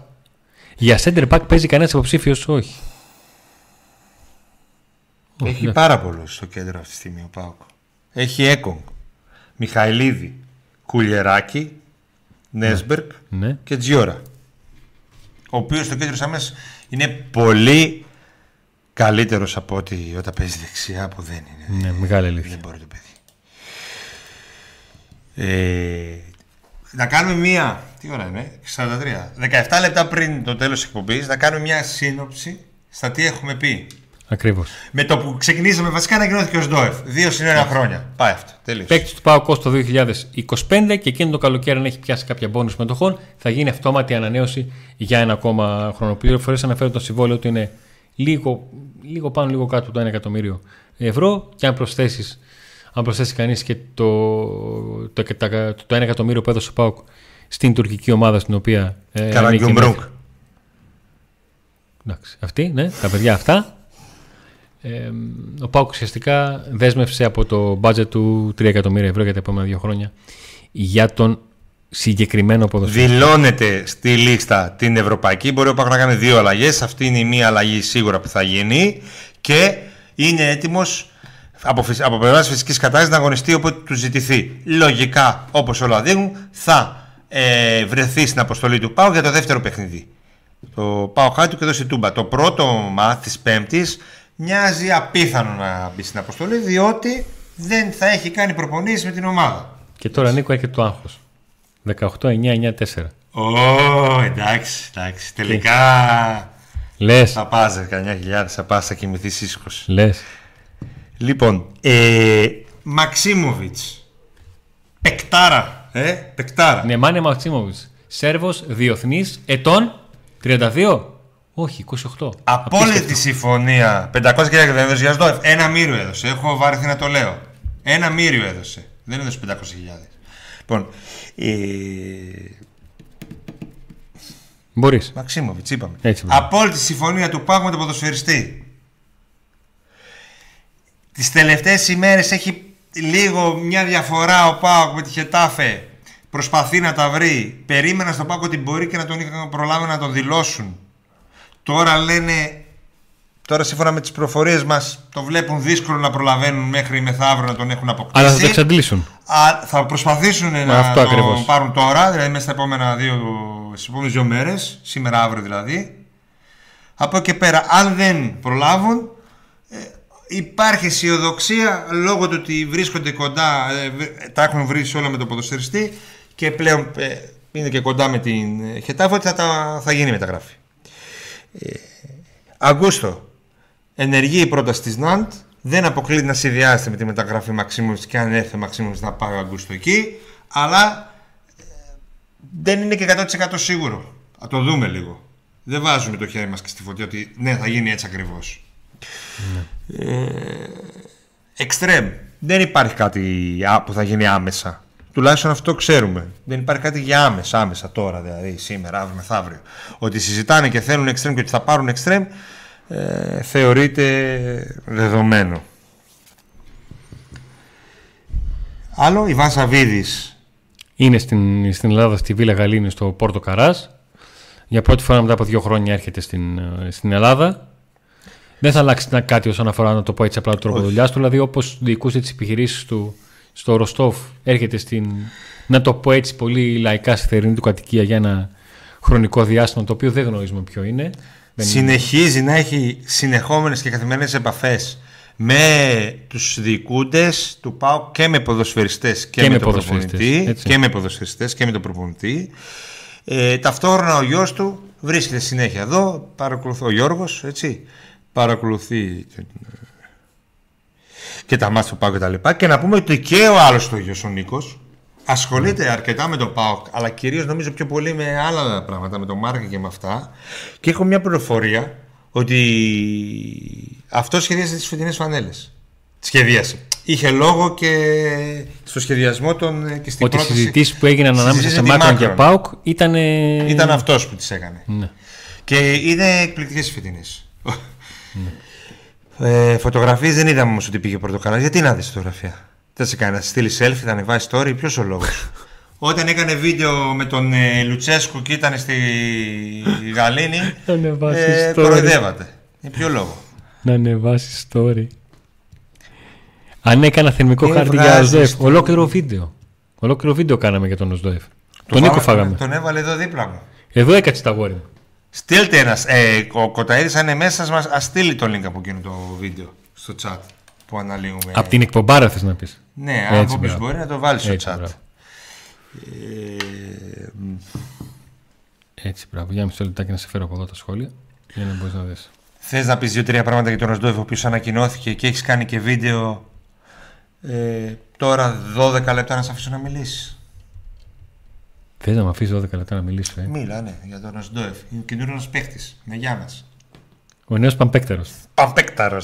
A: Για center back παίζει κανένας υποψήφιος, όχι.
B: Έχει
A: ναι.
B: πάρα πολλούς στο κέντρο αυτή τη στιγμή ο Πάοκ. Έχει Έκογκ, Μιχαηλίδη, Κουλιεράκη, Νέσμπερκ
A: Ναι.
B: και Τζιόρα. Ο οποίος στο κέντρο άμεσα είναι πολύ καλύτερος από ότι όταν παίζει δεξιά που δεν είναι.
A: Ναι, μεγάλη αλήθεια.
B: Δεν μπορεί το παιδί. Ε, να κάνουμε μία. Τι ώρα είναι, 43. 17 λεπτά πριν το τέλος της εκπομπής, να κάνουμε μία σύνοψη στα τι έχουμε πει.
A: Ακριβώς.
B: Με το που ξεκινήσαμε, βασικά ανακοινώθηκε ο ΣΔΟΕΦ. Δύο συν ένα χρόνια. Πάει αυτό. Τέλειος.
A: Παίκτης του ΠΑΟΚ το 2025 και εκείνο το καλοκαίρι, αν έχει πιάσει κάποια μπόνου μετοχών, θα γίνει αυτόματη ανανέωση για ένα ακόμα χρόνο. Πληροφορίε αναφέρουν το συμβόλαιο ότι είναι λίγο, λίγο πάνω, λίγο κάτω από το 1 εκατομμύριο ευρώ. Και αν προσθέσεις αν προσθέσει κανείς και το, το, το, το, το 1 εκατομμύριο που έδωσε ο ΠΑΟΚ στην τουρκική ομάδα στην οποία. Ε, ανήκει
B: Καραγκιουμπρούκ.
A: μέχρι- Εντάξει, αυτή, ναι, τα παιδιά αυτά. Ε, ο ΠΑΟΚ ουσιαστικά δέσμευσε από το budget του 3 εκατομμύρια ευρώ για τα επόμενα δύο χρόνια για τον συγκεκριμένο ποδοσφαιριστή.
B: Δηλώνεται στη λίστα την ευρωπαϊκή. Μπορεί ο ΠΑΟΚ να κάνει δύο αλλαγές. Αυτή είναι η μία αλλαγή σίγουρα που θα γίνει. Και είναι έτοιμος από, φυσ- από πλευράς φυσικής κατάστασης να αγωνιστεί όποτε του ζητηθεί. Λογικά, όπως όλα δείχνουν, θα ε, βρεθεί στην αποστολή του Πάου για το δεύτερο παιχνίδι. Το Πάο Χάτου και δώσει τούμπα. Το πρώτο μάθ της Πέμπτης μοιάζει απίθανο να μπει στην αποστολή διότι δεν θα έχει κάνει προπονήσεις με την ομάδα.
A: Και τώρα Νίκο έρχεται το άγχος. 18-9-9-4.
B: Ω, εντάξει, εντάξει. Τελικά
A: Λες,
B: θα πας 19.000, θα πας, θα κοιμηθείς ήσυχος.
A: λες.
B: Λοιπόν, ε, Μαξίμοβιτς. Πεκτάρα, ε, πεκτάρα.
A: Ναι, Μάνε Μαξίμοβιτς. Σέρβος, διεθνής, ετών 32. Όχι, 28.
B: Απόλυτη συμφωνία. 500 χιλιάδες δεν έδωσε για ΣΔΟΕΦ. Ένα μύριο έδωσε. Έχω βαρεθεί να το λέω. Ένα μύριο έδωσε. Δεν έδωσε 500 χιλιάδες. Λοιπόν, ε,
A: Μπορείς.
B: Μαξίμοβιτς είπαμε.
A: Έτσι, μπράβο.
B: Απόλυτη συμφωνία του Πάγου με τον ποδοσφαιριστή. Τις τελευταίες ημέρες έχει λίγο μια διαφορά ο Πάοκ με τη Χετάφε. Προσπαθεί να τα βρει. Περίμενα στον Πάοκ ότι μπορεί και να τον είχαν προλάβει να τον δηλώσουν. Τώρα λένε... Τώρα σύμφωνα με τις προφορίες μας το βλέπουν δύσκολο να προλαβαίνουν μέχρι μεθαύριο να τον έχουν αποκτήσει.
A: Αλλά θα το εξαντλήσουν.
B: Α, θα προσπαθήσουν να
A: αυτό
B: το
A: ακριβώς.
B: πάρουν τώρα, δηλαδή μέσα στα επόμενα δύο, στις επόμενες δύο μέρες, σήμερα αύριο δηλαδή. Από εκεί και πέρα, αν δεν προλάβουν, ε, υπάρχει αισιοδοξία λόγω του ότι βρίσκονται κοντά, ε, τα έχουν βρει όλα με το ποδοσφαιριστή και πλέον ε, είναι και κοντά με την Χετάφο ότι θα, θα γίνει μεταγραφή. Ε, Αγκούστο, ενεργεί η πρόταση της Ναντ, δεν αποκλείεται να συνδυάζεται με τη μεταγραφή Μαξίμοβιτ και αν έρθει ο Μαξίμοβιτ να πάει ο Αγκούστο εκεί, αλλά ε, δεν είναι και 100% σίγουρο. Θα το δούμε λίγο. Δεν βάζουμε το χέρι μας και στη φωτιά ότι ναι, θα γίνει έτσι ακριβώς. Ναι. Εξτρέμ. Δεν υπάρχει κάτι που θα γίνει άμεσα. Τουλάχιστον αυτό ξέρουμε. Δεν υπάρχει κάτι για άμεσα, άμεσα τώρα, δηλαδή σήμερα, αύριο, μεθαύριο. Ότι συζητάνε και θέλουν εξτρέμ και ότι θα πάρουν εξτρέμ, ε, θεωρείται δεδομένο. Άλλο, Ιβάν Σαββίδης.
A: Είναι στην, στην Ελλάδα, στη Βίλα Γαλήνη, στο Πόρτο Καράς. Για πρώτη φορά μετά από δύο χρόνια έρχεται στην, ε, στην Ελλάδα. Δεν θα αλλάξει κάτι όσον αφορά να το πω έτσι απλά το τρόπο δουλειάς του. Δηλαδή, όπως διοικούσε τις επιχειρήσεις του στο Ροστόφ, έρχεται στην, να το πω έτσι πολύ λαϊκά, στη θερινή του κατοικία για ένα χρονικό διάστημα το οποίο δεν γνωρίζουμε ποιο είναι.
B: Συνεχίζει να έχει συνεχόμενες και καθημερινές επαφές με τους διοικούντες του ΠΑΟ και με ποδοσφαιριστές και, με, τον προπονητή και με ποδοσφαιριστές και με τον προπονητή ε, ταυτόχρονα ο γιος του βρίσκεται συνέχεια εδώ παρακολουθεί ο Γιώργος έτσι παρακολουθεί και τα μάτια του ΠΑΟ και τα λοιπά και να πούμε ότι και ο άλλος του ο Νίκος ασχολείται αρκετά με τον ΠΑΟΚ, αλλά κυρίως νομίζω πιο πολύ με άλλα πράγματα, με τον Μάρκα και με αυτά. Και έχω μια πληροφορία ότι αυτό σχεδίασε τις φετινές φανέλες. Σχεδίασε. Είχε λόγο και στο σχεδιασμό των και στην
A: Ότι οι συζητήσεις που έγιναν ανάμεσα σε Μάκρον και Πάουκ ήταν.
B: Ήταν αυτός που τις έκανε. Ναι. Και είναι εκπληκτικές οι φετινές. Ναι. Ε, Φωτογραφίες δεν είδαμε όμως ότι πήγε πρωτοκαλά. Γιατί να δεις φωτογραφία; Δεν σε κάνει να στείλει selfie, θα ανεβάσει story. Ποιος ο λόγος; <laughs> Όταν έκανε βίντεο με τον ε, Λουτσέσκο και ήταν στη Γαλήνη, <laughs> ε, κοροϊδεύατε. Για ποιο λόγο;
A: Να ανεβάσεις story. Αν έκανα θερμικό χάρτη για ΟΣΔΕΦ, ολόκληρο βίντεο. Ολόκληρο βίντεο κάναμε για τον ΟΣΔΕΦ. Τον Νίκο φάγαμε.
B: Τον έβαλε εδώ δίπλα μου.
A: Εδώ έκατσε τα γόρι μου.
B: Στείλτε ένα. Ε, ο Κοταίδη, αν είναι μέσα μα, ας στείλει το link από εκείνο το βίντεο στο chat που αναλύουμε.
A: Από την εκπομπάρα θες να πεις.
B: Ναι, αν όποιο μπορεί να το βάλεις στο chat. Ε,
A: Έτσι, μπράβο. Για μισό λεπτάκι να σε φέρω από εδώ τα σχόλια για να μπορείς να δεις.
B: Θες να πεις δύο-τρία πράγματα για τον Ροσντόεφ, ο οποίος ανακοινώθηκε και έχεις κάνει και βίντεο. Ε, τώρα 12 λεπτά να σε αφήσω να μιλήσεις.
A: Θες να με αφήσεις 12 λεπτά να μιλήσω, ε;
B: Μίλα, ναι, για τον Ροσντόεφ. Είναι καινούριο παίχτη. Με γεια μα.
A: Ο νέος Παμπέκταρο.
B: Παμπέκταρο.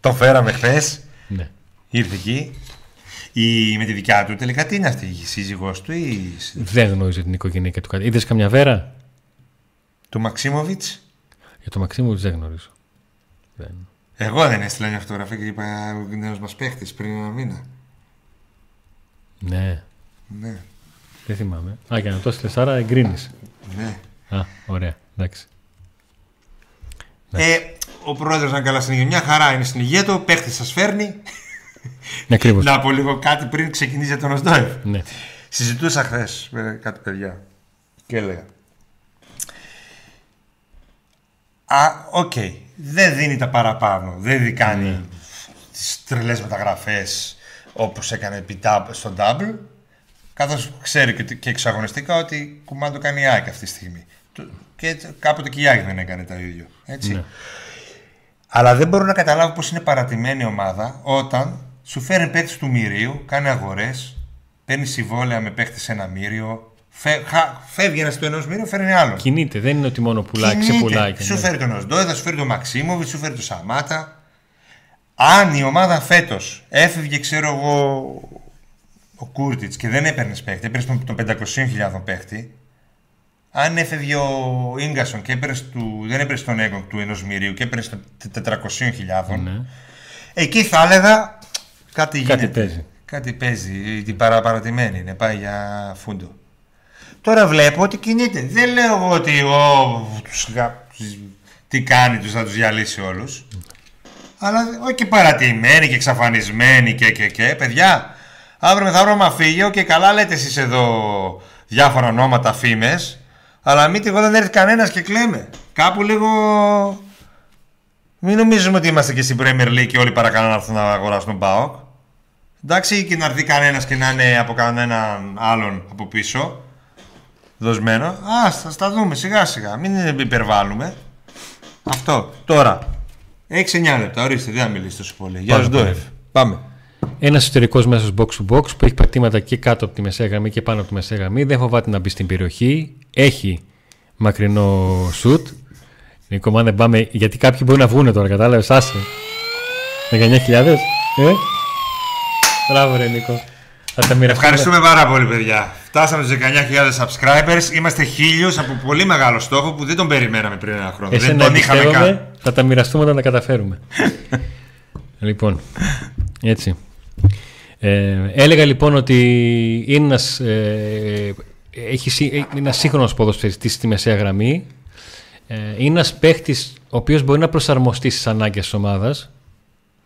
B: Το φέραμε χθες.
A: Ναι.
B: Ήρθε εκεί. Η, με τη δικιά του τελικά τι είναι αυτή η σύζυγός του ή.
A: Δεν γνώριζε την οικογένεια του κάτι. Είδες καμιά βέρα;
B: Του Μαξίμοβιτς;
A: Για το Μαξίμοβιτς δεν γνωρίζω. Δεν.
B: Εγώ δεν έστειλα μια φωτογραφία και είπα ο νέος μας παίχτη πριν ένα μήνα.
A: Ναι.
B: Ναι.
A: Δεν θυμάμαι. Α, για να το έστειλες, άρα εγκρίνεις.
B: Ναι.
A: Α, ωραία. Εντάξει.
B: Ε, ο πρόεδρος να καλά στην υγεία. Μια χαρά είναι στην υγεία του. Ο παίχτης σας φέρνει.
A: Ναι,
B: να πω λίγο κάτι πριν ξεκινήσει τον Οζντόεφ.
A: Ναι.
B: Συζητούσα χθες με κάτι παιδιά και έλεγα. Α, οκ. Okay. Δεν δίνει τα παραπάνω. Δεν κάνει ναι. τις τρελές μεταγραφές όπως έκανε στο double. Καθώς ξέρει και, και εξωαγωνιστικά ότι κουμάντο κάνει η ΑΕΚ αυτή τη στιγμή. Και κάποτε και η ΑΕΚ δεν έκανε το ίδιο. Έτσι. Ναι. Αλλά δεν μπορώ να καταλάβω πώς είναι παρατημένη η ομάδα όταν σου φέρνει παίκτη του μυρίου, κάνει αγορές, παίρνει συμβόλαια με παίκτη σε ένα μύριο, Φε, φεύγει ένας του ενός μύριου, φέρνει άλλο.
A: Κινείται, δεν είναι ότι μόνο πουλάει, ξεπουλάει.
B: Σου ναι. φέρει τον Οσντόεδα, σου φέρει τον Μαξίμοβιτς, σου φέρει τον Σαμάτα. Αν η ομάδα φέτος έφευγε, ξέρω εγώ, ο Κούρτιτς και δεν έπαιρνες παίκτη, έπαιρνες τον 500.000 παίκτη, αν έφευγε ο γκασον και του, δεν έπαιρνες τον έγκο του ενός μυρίου και έπαιρνες των 400.000, ναι. εκεί θα έλεγα κάτι γίνεται.
A: Κάτι παίζει.
B: Κάτι παίζει. Την παραπαρατημένη είναι. Πάει για φούντο. Τώρα βλέπω ότι κινείται. Δεν λέω εγώ ότι ο, τους, τι κάνει, τους θα τους διαλύσει όλους. Αλλά όχι και παρατημένοι και εξαφανισμένοι και και και. Παιδιά, αύριο μεθαύριο φύγει και καλά λέτε εσείς εδώ διάφορα ονόματα, φήμες αλλά μην τυχόν δεν έρθει κανένας και κλαίμε. Κάπου λίγο. Μην νομίζουμε ότι είμαστε και στην Premier League και όλοι παρακαλούν να έρθουν να αγοράσουν τον ΠΑΟΚ. Εντάξει, και να έρθει κανένας και να είναι από κανέναν άλλον από πίσω. Δοσμένο. Α, θα τα δούμε σιγά σιγά. Μην υπερβάλλουμε. Αυτό. Τώρα. Έχει 9 λεπτά. Ορίστε, δεν θα μιλήσει τόσο πολύ. Γεια σα, Ντόρεφ. Πάμε.
A: Ένας εσωτερικός μέσος box to box που έχει πατήματα και κάτω από τη μεσαία γραμμή και πάνω από τη μεσαία γραμμή. Δεν φοβάται να μπει στην περιοχή. Έχει μακρινό σουτ. Νίκο, μα δεν πάμε. Γιατί κάποιοι μπορεί να βγουν τώρα, κατάλαβες. Άσε. 19.000. Ε; Μπράβο, ρε Νίκο. Θα τα
B: Ευχαριστούμε πάρα πολύ, παιδιά. Φτάσαμε στους 19.000 subscribers. Είμαστε χίλιου από πολύ μεγάλο στόχο που δεν τον περιμέναμε πριν ένα χρόνο.
A: Εσένα δεν τον είχαμε καν. Θα τα μοιραστούμε όταν τα καταφέρουμε. <laughs> λοιπόν, έτσι. Ε, έλεγα λοιπόν ότι είναι ένας, ε, έχει, είναι σύγχρονος ποδοσφαιριστής στη μεσαία γραμμή. Ε, είναι ένας παίχτης ο οποίος μπορεί να προσαρμοστεί στις ανάγκες της ομάδας.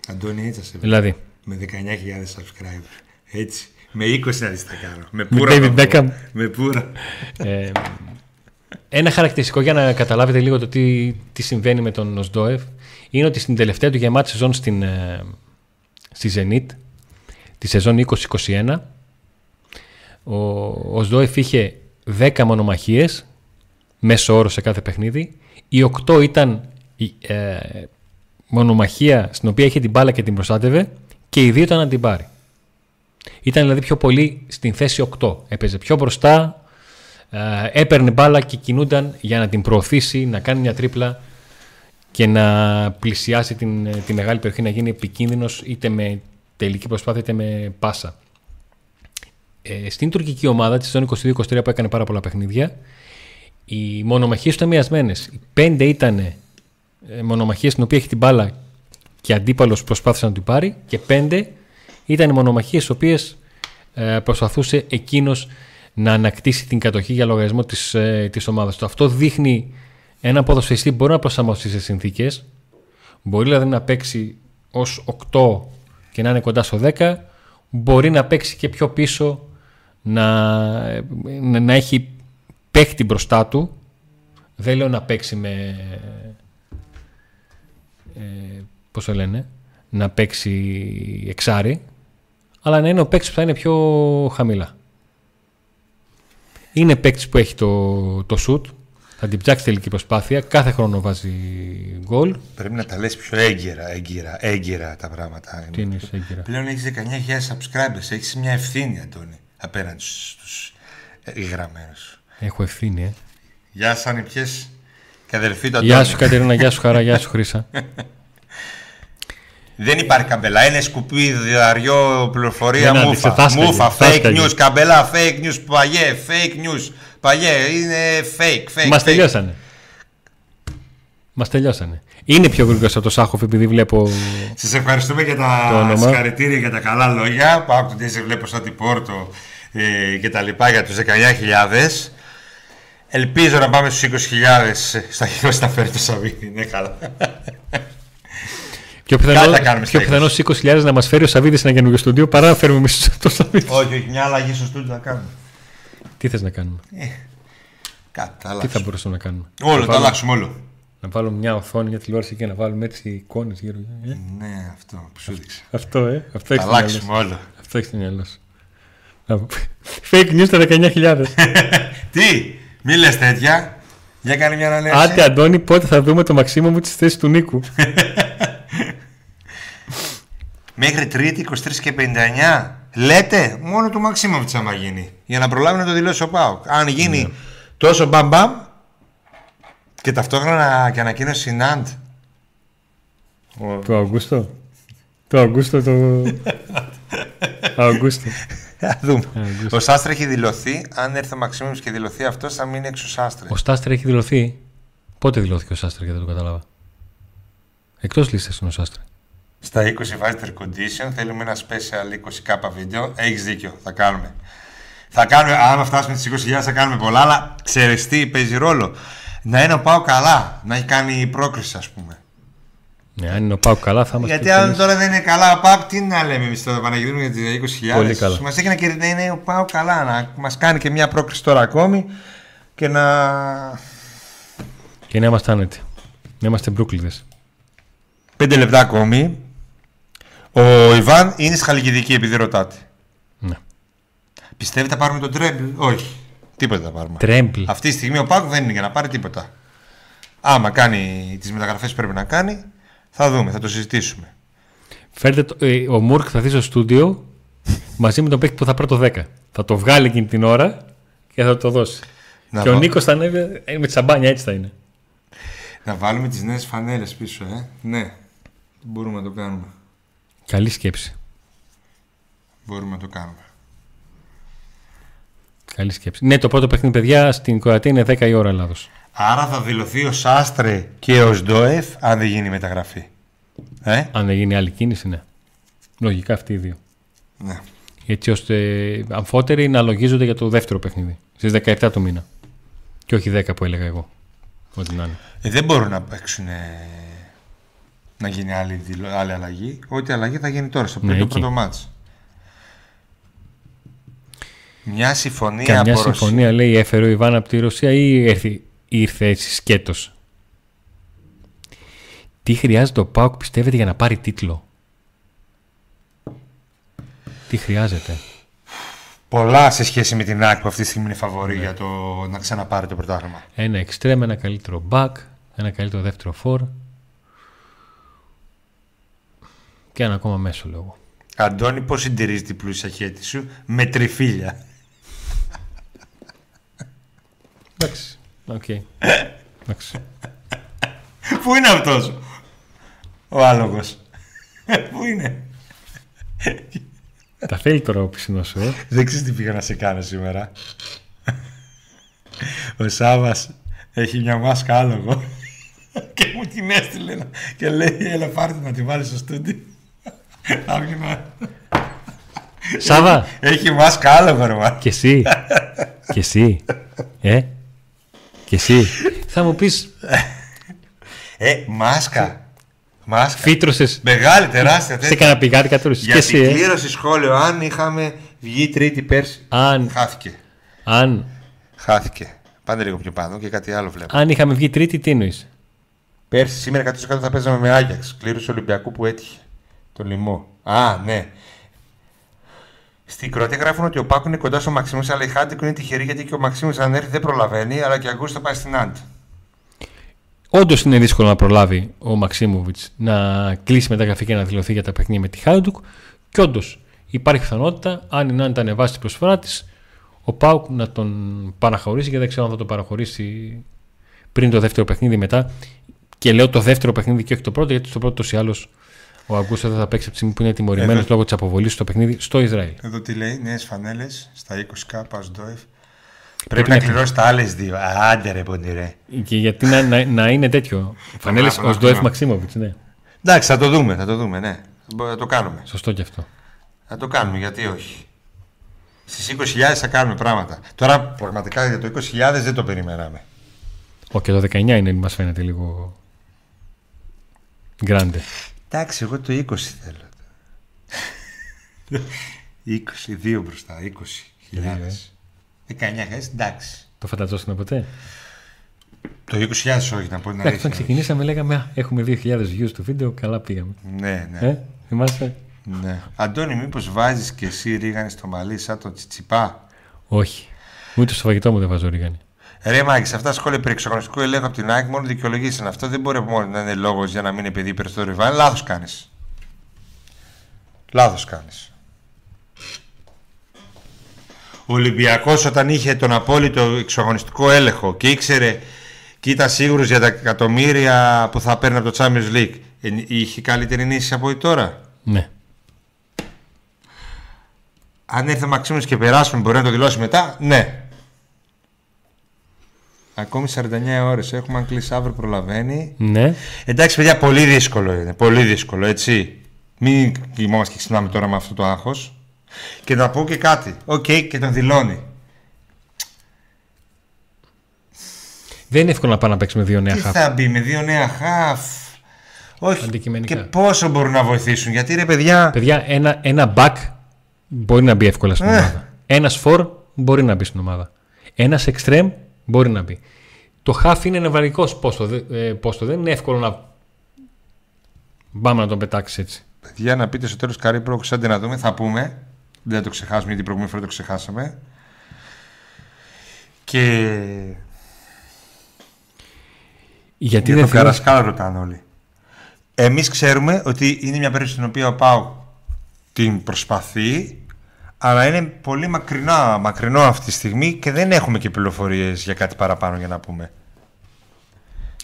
B: Αντώνη, έτσι σε
A: Δηλαδή.
B: Με 19.000 subscribers. Έτσι. Με 20 να δεις τα κάνω. Με πουρα. Με, Beckham. με πουρα.
A: Ε, ένα χαρακτηριστικό για να καταλάβετε λίγο το τι, τι συμβαίνει με τον Οσδόεφ είναι ότι στην τελευταία του γεμάτη σεζόν στην, ε, στη Zenit τη σεζόν 2021 ο, ο Σδόεφ είχε 10 μονομαχίες μέσω όρο σε κάθε παιχνίδι. Οι 8 ήταν ε, μονομαχία στην οποία είχε την μπάλα και την προστάτευε και οι 2 ήταν να την πάρει. Ήταν δηλαδή πιο πολύ στην θέση 8. Έπαιζε πιο μπροστά, ε, έπαιρνε μπάλα και κινούνταν για να την προωθήσει, να κάνει μια τρίπλα και να πλησιάσει την, τη μεγάλη περιοχή, να γίνει επικίνδυνος είτε με τελική προσπάθεια είτε με πάσα. Ε, στην τουρκική ομάδα της 22-23 που έκανε πάρα πολλά παιχνίδια, οι μονομαχίες ήταν μοιρασμένε. Οι πέντε ήταν ε, μονομαχίες στην οποία έχει την μπάλα και αντίπαλος προσπάθησε να την πάρει, και πέντε ήταν μονομαχίες στις οποίες ε, προσπαθούσε εκείνος να ανακτήσει την κατοχή για λογαριασμό της ε, της ομάδας του. Αυτό δείχνει ένα ποδοσφαιριστή που μπορεί να προσαρμοστεί σε συνθήκες. Μπορεί δηλαδή να παίξει ως 8 και να είναι κοντά στο 10, μπορεί να παίξει και πιο πίσω, να, να, έχει παίχτη μπροστά του. Δεν λέω να παίξει με... Ε, πώς το λένε, να παίξει εξάρι, αλλά να είναι ο παίκτης που θα είναι πιο χαμηλά. Είναι παίκτης που έχει το, το shoot, θα την ψάξει τελική προσπάθεια. Κάθε χρόνο βάζει γκολ.
B: Πρέπει να τα λες πιο έγκαιρα, έγκαιρα, έγκαιρα τα πράγματα.
A: Τι είναι έγκαιρα;
B: Πλέον έχεις 19.000 subscribers. Έχεις μια ευθύνη, Αντώνη, απέναντι στους γραμμένους.
A: Έχω ευθύνη, ε.
B: Γεια σα, ανυπιέ και αδελφοί του
A: Γεια σου, Κατερίνα, γεια σου, Χαρά, γεια σου, Χρήσα. <laughs>
B: Δεν υπάρχει καμπελά. Είναι σκουπίδι, αριό, πληροφορία, μούφα. Μούφα, fake news, καμπελά, fake news, παγιέ, fake news. Παλιέ, είναι fake, fake.
A: Μας τελειώσανε. Μας τελειώσανε. Είναι πιο γρήγορος από το Σάχοφ επειδή βλέπω.
B: Σας ευχαριστούμε για τα συγχαρητήρια για τα καλά λόγια. Πάω από το σε βλέπω σαν την Πόρτο ε, και τα λοιπά για τους 19.000. Ελπίζω να πάμε στους 20.000 στα χέρια να φέρει το Σαββίδι. Ναι, καλά.
A: Πιο πιθανό, πιο πιθανό 20.000 να μας φέρει ο Σαββίδης ένα καινούργιο στούντιο παρά να φέρουμε εμείς το Σαββίδι.
B: Όχι, όχι, μια αλλαγή στο στούντιο να κάνουμε.
A: Τι θες να κάνουμε; Ε,
B: κάτι,
A: Τι θα μπορούσαμε να κάνουμε;
B: Όλο, το αλλάξουμε όλο.
A: Να βάλουμε μια οθόνη για τηλεόραση και να βάλουμε έτσι εικόνες γύρω.
B: Ε; Ναι, αυτό που σου δείξα.
A: Αυτό, ε. Αυτό
B: έχεις αλλάξουμε όλο.
A: Αυτό έχεις στην μυαλό Fake news τα 19.000. <laughs>
B: Τι, μη λες τέτοια. Για κάνει μια αναλύση.
A: Άντε, Αντώνη, πότε θα δούμε το μαξίμο μου της θέσης του Νίκου. <laughs>
B: Μέχρι Τρίτη 23 και 59. Λέτε, μόνο το Μαξίμοβιτ άμα γίνει. Για να προλάβει να το δηλώσει ο Πάοκ. Αν γίνει ναι. τόσο μπαμπαμ και ταυτόχρονα και ανακοίνωση η Ναντ.
A: Το Αυγούστο. Το Αυγούστο το. Αυγούστο. <laughs>
B: Θα δούμε. Ο Σάστρε έχει δηλωθεί. Αν έρθει ο Μαξίμοβιτς και δηλωθεί αυτός, θα μείνει έξω ο Σάστρε.
A: Ο Σάστρε έχει δηλωθεί. Πότε δηλώθηκε ο Σάστρε και δεν το κατάλαβα. Εκτός λίστας είναι ο Σάστρε.
B: Στα 20 βάζει air condition. Θέλουμε ένα special 20k βίντεο. Έχεις δίκιο. Θα κάνουμε. Θα κάνουμε, άμα φτάσουμε τι 20.000 θα κάνουμε πολλά, αλλά ξέρεις τι παίζει ρόλο. Να είναι ο Πάο καλά, να έχει κάνει πρόκριση, ας πούμε.
A: Ναι, αν είναι ο Πάο καλά θα
B: είμαστε. Γιατί αν τώρα δεν είναι καλά ο Πάο, τι να λέμε εμείς τώρα Παναγιώτη για τις 20.000.
A: Πολύ καλά.
B: Μας έχει να κερδίσει είναι ο Πάο καλά, να μας κάνει και μια πρόκριση τώρα ακόμη και να.
A: Και να είμαστε άνετοι. Να είμαστε μπρούκλιδε.
B: Πέντε λεπτά ακόμη. Ο Ιβάν είναι στη Χαλκιδική επειδή ρωτάτε.
A: Ναι.
B: Πιστεύετε θα πάρουμε τον Τρέμπλ; Όχι. Τίποτα θα πάρουμε.
A: Τρέμπλ.
B: Αυτή τη στιγμή ο Πάκου δεν είναι για να πάρει τίποτα. Άμα κάνει τις μεταγραφές που πρέπει να κάνει, θα δούμε, θα το συζητήσουμε.
A: Φέρτε το, ε, ο Μουρκ θα δει στο στούντιο μαζί με τον παίκτη που θα πάρει το 10. Θα το βγάλει εκείνη την ώρα και θα το δώσει.
B: Να,
A: και ο
B: βα-
A: Νίκος θα ανέβει ε, με τσαμπάνια, έτσι θα είναι.
B: να βάλουμε τις νέες φανέλες πίσω, ε. Ναι. Μπορούμε να το κάνουμε.
A: Καλή σκέψη.
B: Μπορούμε να το κάνουμε.
A: Καλή σκέψη. Ναι, το πρώτο παιχνίδι, παιδιά, στην Κροατία είναι 10 η ώρα Ελλάδος.
B: Άρα θα δηλωθεί ο Σάστρε και ο Σντόεφ αν δεν γίνει η μεταγραφή. Ε,
A: Αν δεν γίνει άλλη κίνηση, ναι. Λογικά αυτοί οι δύο.
B: ναι.
A: Έτσι ώστε αμφότεροι να λογίζονται για το δεύτερο παιχνίδι. Στις 17 του μήνα. Και όχι 10 που έλεγα εγώ. Ό,τι να είναι.
B: Ε, δεν μπορούν να παίξουν ε, να γίνει άλλη, δηλω- άλλη αλλαγή. Ό,τι αλλαγή θα γίνει τώρα στο
A: Ναι,
B: πρώτο,
A: εκεί.
B: πρώτο μάτς. Μια συμφωνία
A: Καμιά
B: από Ρωσία.
A: συμφωνία λέει έφερε ο Ιβάν από τη Ρωσία ή ήρθε, ήρθε έτσι σκέτος. Τι χρειάζεται ο Πάουκ πιστεύετε για να πάρει τίτλο; Τι χρειάζεται;
B: Πολλά σε σχέση με την ΑΕΚ που αυτή τη στιγμή είναι φαβορή
A: Ναι.
B: για το να ξαναπάρει το πρωτάθλημα.
A: Ένα εξτρέμ, ένα καλύτερο back, ένα καλύτερο δεύτερο φορ. Και ένα ακόμα μέσο λόγο.
B: Αντώνη, πώς συντηρείς την πλούσια χαίτη σου με τριφύλλια;
A: Εντάξει. Οκ. Εντάξει.
B: Πού είναι αυτός; Ο άλογος. Πού είναι;
A: Τα θέλει τώρα ο πισινός σου, ε.
B: Δεν ξέρεις τι πήγα να σε κάνω σήμερα. Ο Σάββας έχει μια μάσκα άλογο και μου την έστειλε να- και λέει έλα πάρτε να τη βάλεις στο στούντι. Άκουνα.
A: Σάβα,
B: Έχει μάσκα άλογο ρε μα.
A: και εσύ. και εσύ. Ε. Και εσύ. Θα μου πεις,
B: Ε, μάσκα. Μάσκα.
A: φύτρωσες
B: Μεγάλη, τεράστια
A: σε
B: τέτοια.
A: κανένα πηγάδι κατόρθωσες. Και
B: Για
A: εσύ,
B: την
A: ε.
B: κλήρωση σχόλιο, αν είχαμε βγει τρίτη πέρσι.
A: Αν,
B: Χάθηκε.
A: αν,
B: Χάθηκε. Πάνε λίγο πιο πάνω και κάτι άλλο βλέπω.
A: αν είχαμε βγει τρίτη, τι εννοείς;
B: Πέρσι, σήμερα 100% θα παίζαμε με Άγιαξ. Κλήρωση Ολυμπιακού που έτυχε. Το λοιμό. Α, ναι. Στην Κροατία γράφουν ότι ο Πάκου είναι κοντά στο Μαξίμους, αλλά η Χάντικο είναι τυχερή γιατί και ο Μαξίμους αν έρθει δεν προλαβαίνει, αλλά και ο Αγκούστο πάει στην Άντ.
A: Όντως είναι δύσκολο να προλάβει ο Μαξίμοβιτς να κλείσει μεταγραφή και να δηλωθεί για τα παιχνίδια με τη Χάιντουκ. Και όντως υπάρχει πιθανότητα, αν η Νάνη τα ανεβάσει την προσφορά της, ο Πάουκ να τον παραχωρήσει και δεν ξέρω αν θα τον παραχωρήσει πριν το δεύτερο παιχνίδι μετά. Και λέω το δεύτερο παιχνίδι και όχι το πρώτο, γιατί στο πρώτο ή άλλω ο Αγκούστο δεν θα παίξει από τη στιγμή που είναι τιμωρημένος
B: Εδώ.
A: λόγω της αποβολής στο παιχνίδι στο Ισραήλ.
B: Εδώ τι λέει, νέες φανέλες στα 20k, Πασντόεφ.
A: Πρέπει
B: Πρέπει να
A: να-
B: κληρώσει τα άλλες δύο. Άντε ρε πονηρέ.
A: Και γιατί να, να, να είναι τέτοιο. Φανέλες
B: Μπράβο,
A: ως
B: μπράβο.
A: Ντοεφ Μαξίμοβιτς, ναι.
B: Εντάξει, θα το δούμε, θα το δούμε, ναι. Μπο- Θα το κάνουμε.
A: Σωστό και αυτό.
B: Θα το κάνουμε, γιατί όχι. Στις 20.000 θα κάνουμε πράγματα. Τώρα πραγματικά για το 20.000 δεν το περιμέναμε.
A: Όχι, και το 19 είναι, μας φαίνεται λίγο. Γκράντε.
B: Εντάξει, εγώ το 20 θέλω. 22 μπροστά, 20
A: Δύο, ε.
B: 19 χιλιάδες, εντάξει.
A: Το φανταζόσουν ποτέ;
B: Το 20.000 όχι, να πω την
A: Εντάξει, όταν
B: αλήθεια.
A: ξεκινήσαμε λέγαμε «Α, έχουμε 2.000 views στο βίντεο, καλά πήγαμε.
B: Ναι, ναι.
A: Ε, θυμάστε.
B: ναι. Αντώνη, μήπως βάζεις και εσύ ρίγανη στο μαλλί σαν τον Τσιτσιπά;
A: Όχι. Ούτε στο φαγητό μου δεν βάζω ρίγανη.
B: Ρε Μάκης, σε αυτά τα σχόλια περί εξαγωνιστικού ελέγχου από την ΑΕΚ μόνο δικαιολογήσει αυτό. Δεν μπορεί μόνο να είναι λόγος για να μην είναι παιδί περισσότερο ριβάν. Λάθος κάνεις. Λάθος κάνεις. Ο Ολυμπιακός όταν είχε τον απόλυτο εξαγωνιστικό έλεγχο και ήξερε και ήταν σίγουρος για τα εκατομμύρια που θα παίρνει από το Champions League, ε, είχε καλύτερη νήση από ό,τι τώρα;
A: Ναι.
B: Αν έρθει ο Μαξίμος και περάσουμε, μπορεί να το δηλώσει μετά; Ναι. Ακόμη 49 ώρες έχουμε, αν κλείσει αύριο προλαβαίνει.
A: Ναι.
B: Εντάξει, παιδιά, πολύ δύσκολο είναι. Πολύ δύσκολο, έτσι. Μην κοιμόμαστε και ξυπνάμε τώρα με αυτό το άγχος. Και να πω και κάτι. Οκ, και τον δηλώνει.
A: Δεν είναι εύκολο να πάει να παίξει με δύο νέα χαφ.
B: θα μπει με δύο νέα χαφ; Όχι.
A: Αντικειμενικά.
B: Και πόσο μπορούν να βοηθήσουν. Γιατί ρε παιδιά.
A: Παιδιά, ένα, ένα back μπορεί να μπει εύκολα στην
B: Ε.
A: ομάδα. Ένας φορ μπορεί να μπει στην ομάδα. Ένας εξτρέμ μπορεί να μπει. Το χαφ είναι νευραλγικό πόστο. δε- ε, πόστο. Δεν είναι εύκολο να Πάμε να τον πετάξεις έτσι.
B: Παιδιά, να πείτε στο τέλος καρύ πρόκληση, άντε να δούμε. Θα πούμε. Δεν θα το ξεχάσουμε γιατί την προηγούμενη φορά το ξεχάσαμε. Και.
A: Γιατί
B: Για
A: δεν
B: τον
A: θεωρείς-
B: Καρασκάλα ρωτάνε όλοι. Εμείς ξέρουμε ότι είναι μια περίπτωση στην οποία ο Πάου την προσπαθεί, αλλά είναι πολύ μακρινά, μακρινό αυτή τη στιγμή και δεν έχουμε και πληροφορίες για κάτι παραπάνω για να πούμε.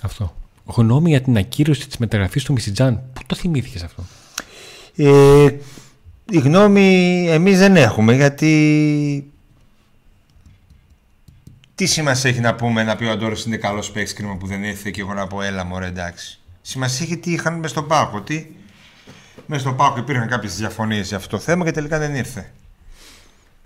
A: Αυτό. Γνώμη για την ακύρωση της μεταγραφής του Μισιτζάν. Πού το θυμήθηκες αυτό;
B: Ε, η γνώμη εμείς δεν έχουμε γιατί τι σημασία έχει να πούμε να πει ο Αντόρος είναι καλός παίκτης κρίμα που δεν ήρθε και εγώ να πω έλα μωρέ εντάξει. Σημασία έχει τι είχαν μες στον Πάκο, ότι μες στον Πάκο υπήρχαν κάποιες διαφωνίες για αυτό το θέμα και τελικά δεν ήρθε.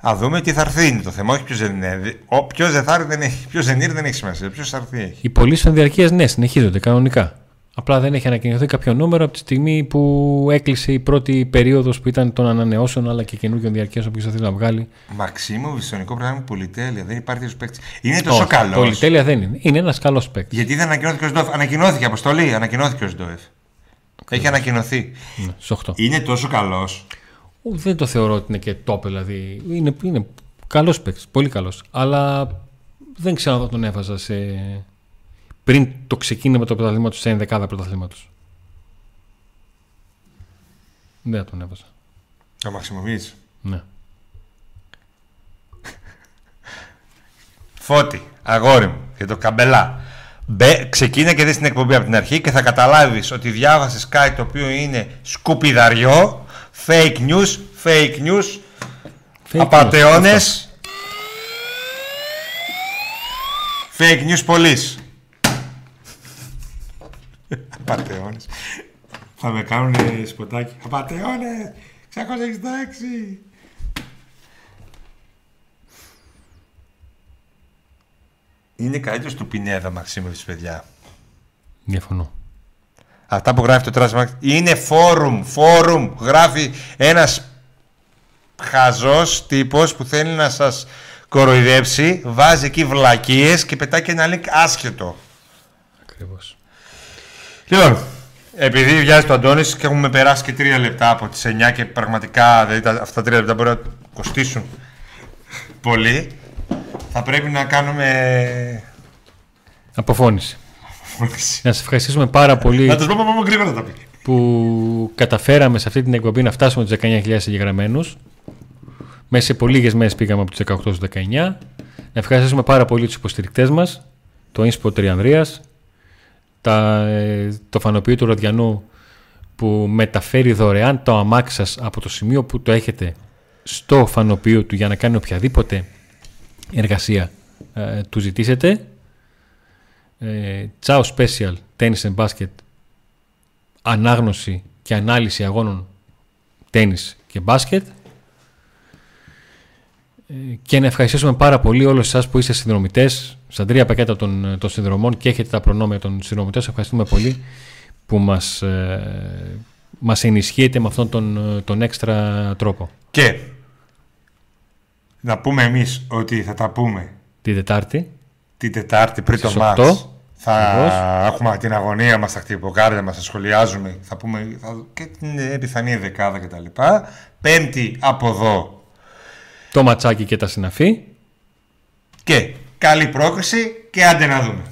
B: Α δούμε τι θα έρθει είναι το θέμα, όχι ποιος δεν είναι. Ο, ποιος δεν θα έρθει δεν έχει, ποιος δεν ήρθε δεν έχει σημασία, ποιος θα έρθει έχει.
A: Οι πωλήσει των διαρκεία ναι, συνεχίζονται κανονικά. Απλά δεν έχει ανακοινωθεί κάποιο νούμερο από τη στιγμή που έκλεισε η πρώτη περίοδος που ήταν των ανανεώσεων αλλά και καινούργιων διαρκείας όποιο θα θέλει να βγάλει.
B: Μαξίμο, βιστονικό πράγμα πολυτέλεια, δεν υπάρχει τέτοιο παίκτης. Είναι τόσο
A: Όχι,
B: καλός.
A: Πολυτέλεια δεν είναι. Είναι ένας καλός παίκτης.
B: Γιατί δεν ανακοινώθηκε ο Σντόεφ. Ανακοινώθηκε αποστολή, ανακοινώθηκε ο Σντόεφ. Έχει ανακοινωθεί.
A: Ναι, Στου 8.
B: Είναι τόσο καλός.
A: Δεν το θεωρώ ότι είναι και top δηλαδή. Είναι, είναι καλός παίκτης. Πολύ καλός. Αλλά δεν ξέρω αν θα τον έβαζα σε. πριν το ξεκίνημα του πρωταθλήματος σε ενδεκάδα πρωταθλήματος. Δεν θα τον έβαζα.
B: Το Μαξιμοβίτ.
A: Ναι. <laughs>
B: Φώτη, αγόρι μου, και το καμπελά. Μπε, ξεκίνα και δεις την εκπομπή από την αρχή και θα καταλάβεις ότι διάβασες κάτι το οποίο είναι σκουπιδαριό, fake news, fake news,
A: Fake
B: απατεώνες, fake news πολλής. Απατεώνες. Θα με κάνουν σποτάκι. Απατεώνες, 666. Είναι καλύτερος του Πινέδα Μαξίμοβιτς, παιδιά.
A: Διαφωνώ.
B: Αυτά που γράφει το Transmax είναι φόρουμ, φόρουμ. Γράφει ένας χαζός τύπος που θέλει να σας κοροϊδέψει, βάζει εκεί βλακίες και πετάει και ένα link άσχετο.
A: Ακριβώς.
B: Λοιπόν, επειδή βιάζει το Αντώνης και έχουμε περάσει και τρία λεπτά από τις 9 και πραγματικά δηλαδή, τα- αυτά τα τρία λεπτά μπορεί να κοστίσουν πολύ, θα πρέπει να κάνουμε...
A: Αποφώνηση. Να σα ευχαριστήσουμε πάρα πολύ
B: να τους πω πάμε γρήγορα να τα πει.
A: που καταφέραμε σε αυτή την εκπομπή να φτάσουμε τους 19.000 εγγεγραμμένους. Μέσα σε πολύ λίγες μέρες πήγαμε από τους 18 στους 19. Να ευχαριστήσουμε πάρα πολύ τους υποστηρικτές μας, το Inspo Τριανδρίας, τα, ε, το φανοποιείο του Ροδιανού που μεταφέρει δωρεάν το αμάξι σας από το σημείο που το έχετε στο φανοποιείο του για να κάνει οποιαδήποτε εργασία ε, του ζητήσετε. Ε, Ciao Special Tennis and Basket ανάγνωση και ανάλυση αγώνων τένις και μπάσκετ Ε, και να ευχαριστήσουμε πάρα πολύ όλους εσάς που είστε συνδρομητές στα τρία πακέτα των, των συνδρομών και έχετε τα προνόμια των συνδρομητών. Σας ευχαριστούμε πολύ που μας, ε, μας ενισχύετε με αυτόν τον, ε, τον έξτρα τρόπο.
B: Και να πούμε εμείς ότι θα τα πούμε
A: Τη Δετάρτη
B: την Τετάρτη πριν το
A: Στις
B: μάτς.
A: 8.
B: Θα
A: Ακριβώς.
B: έχουμε την αγωνία μας, τα χτυποκάρδια μας, θα σχολιάζουμε, θα πούμε θα, και την ε, πιθανή δεκάδα κτλ. Πέμπτη από εδώ
A: το ματσάκι και τα συναφή.
B: και καλή πρόκριση και άντε να δούμε.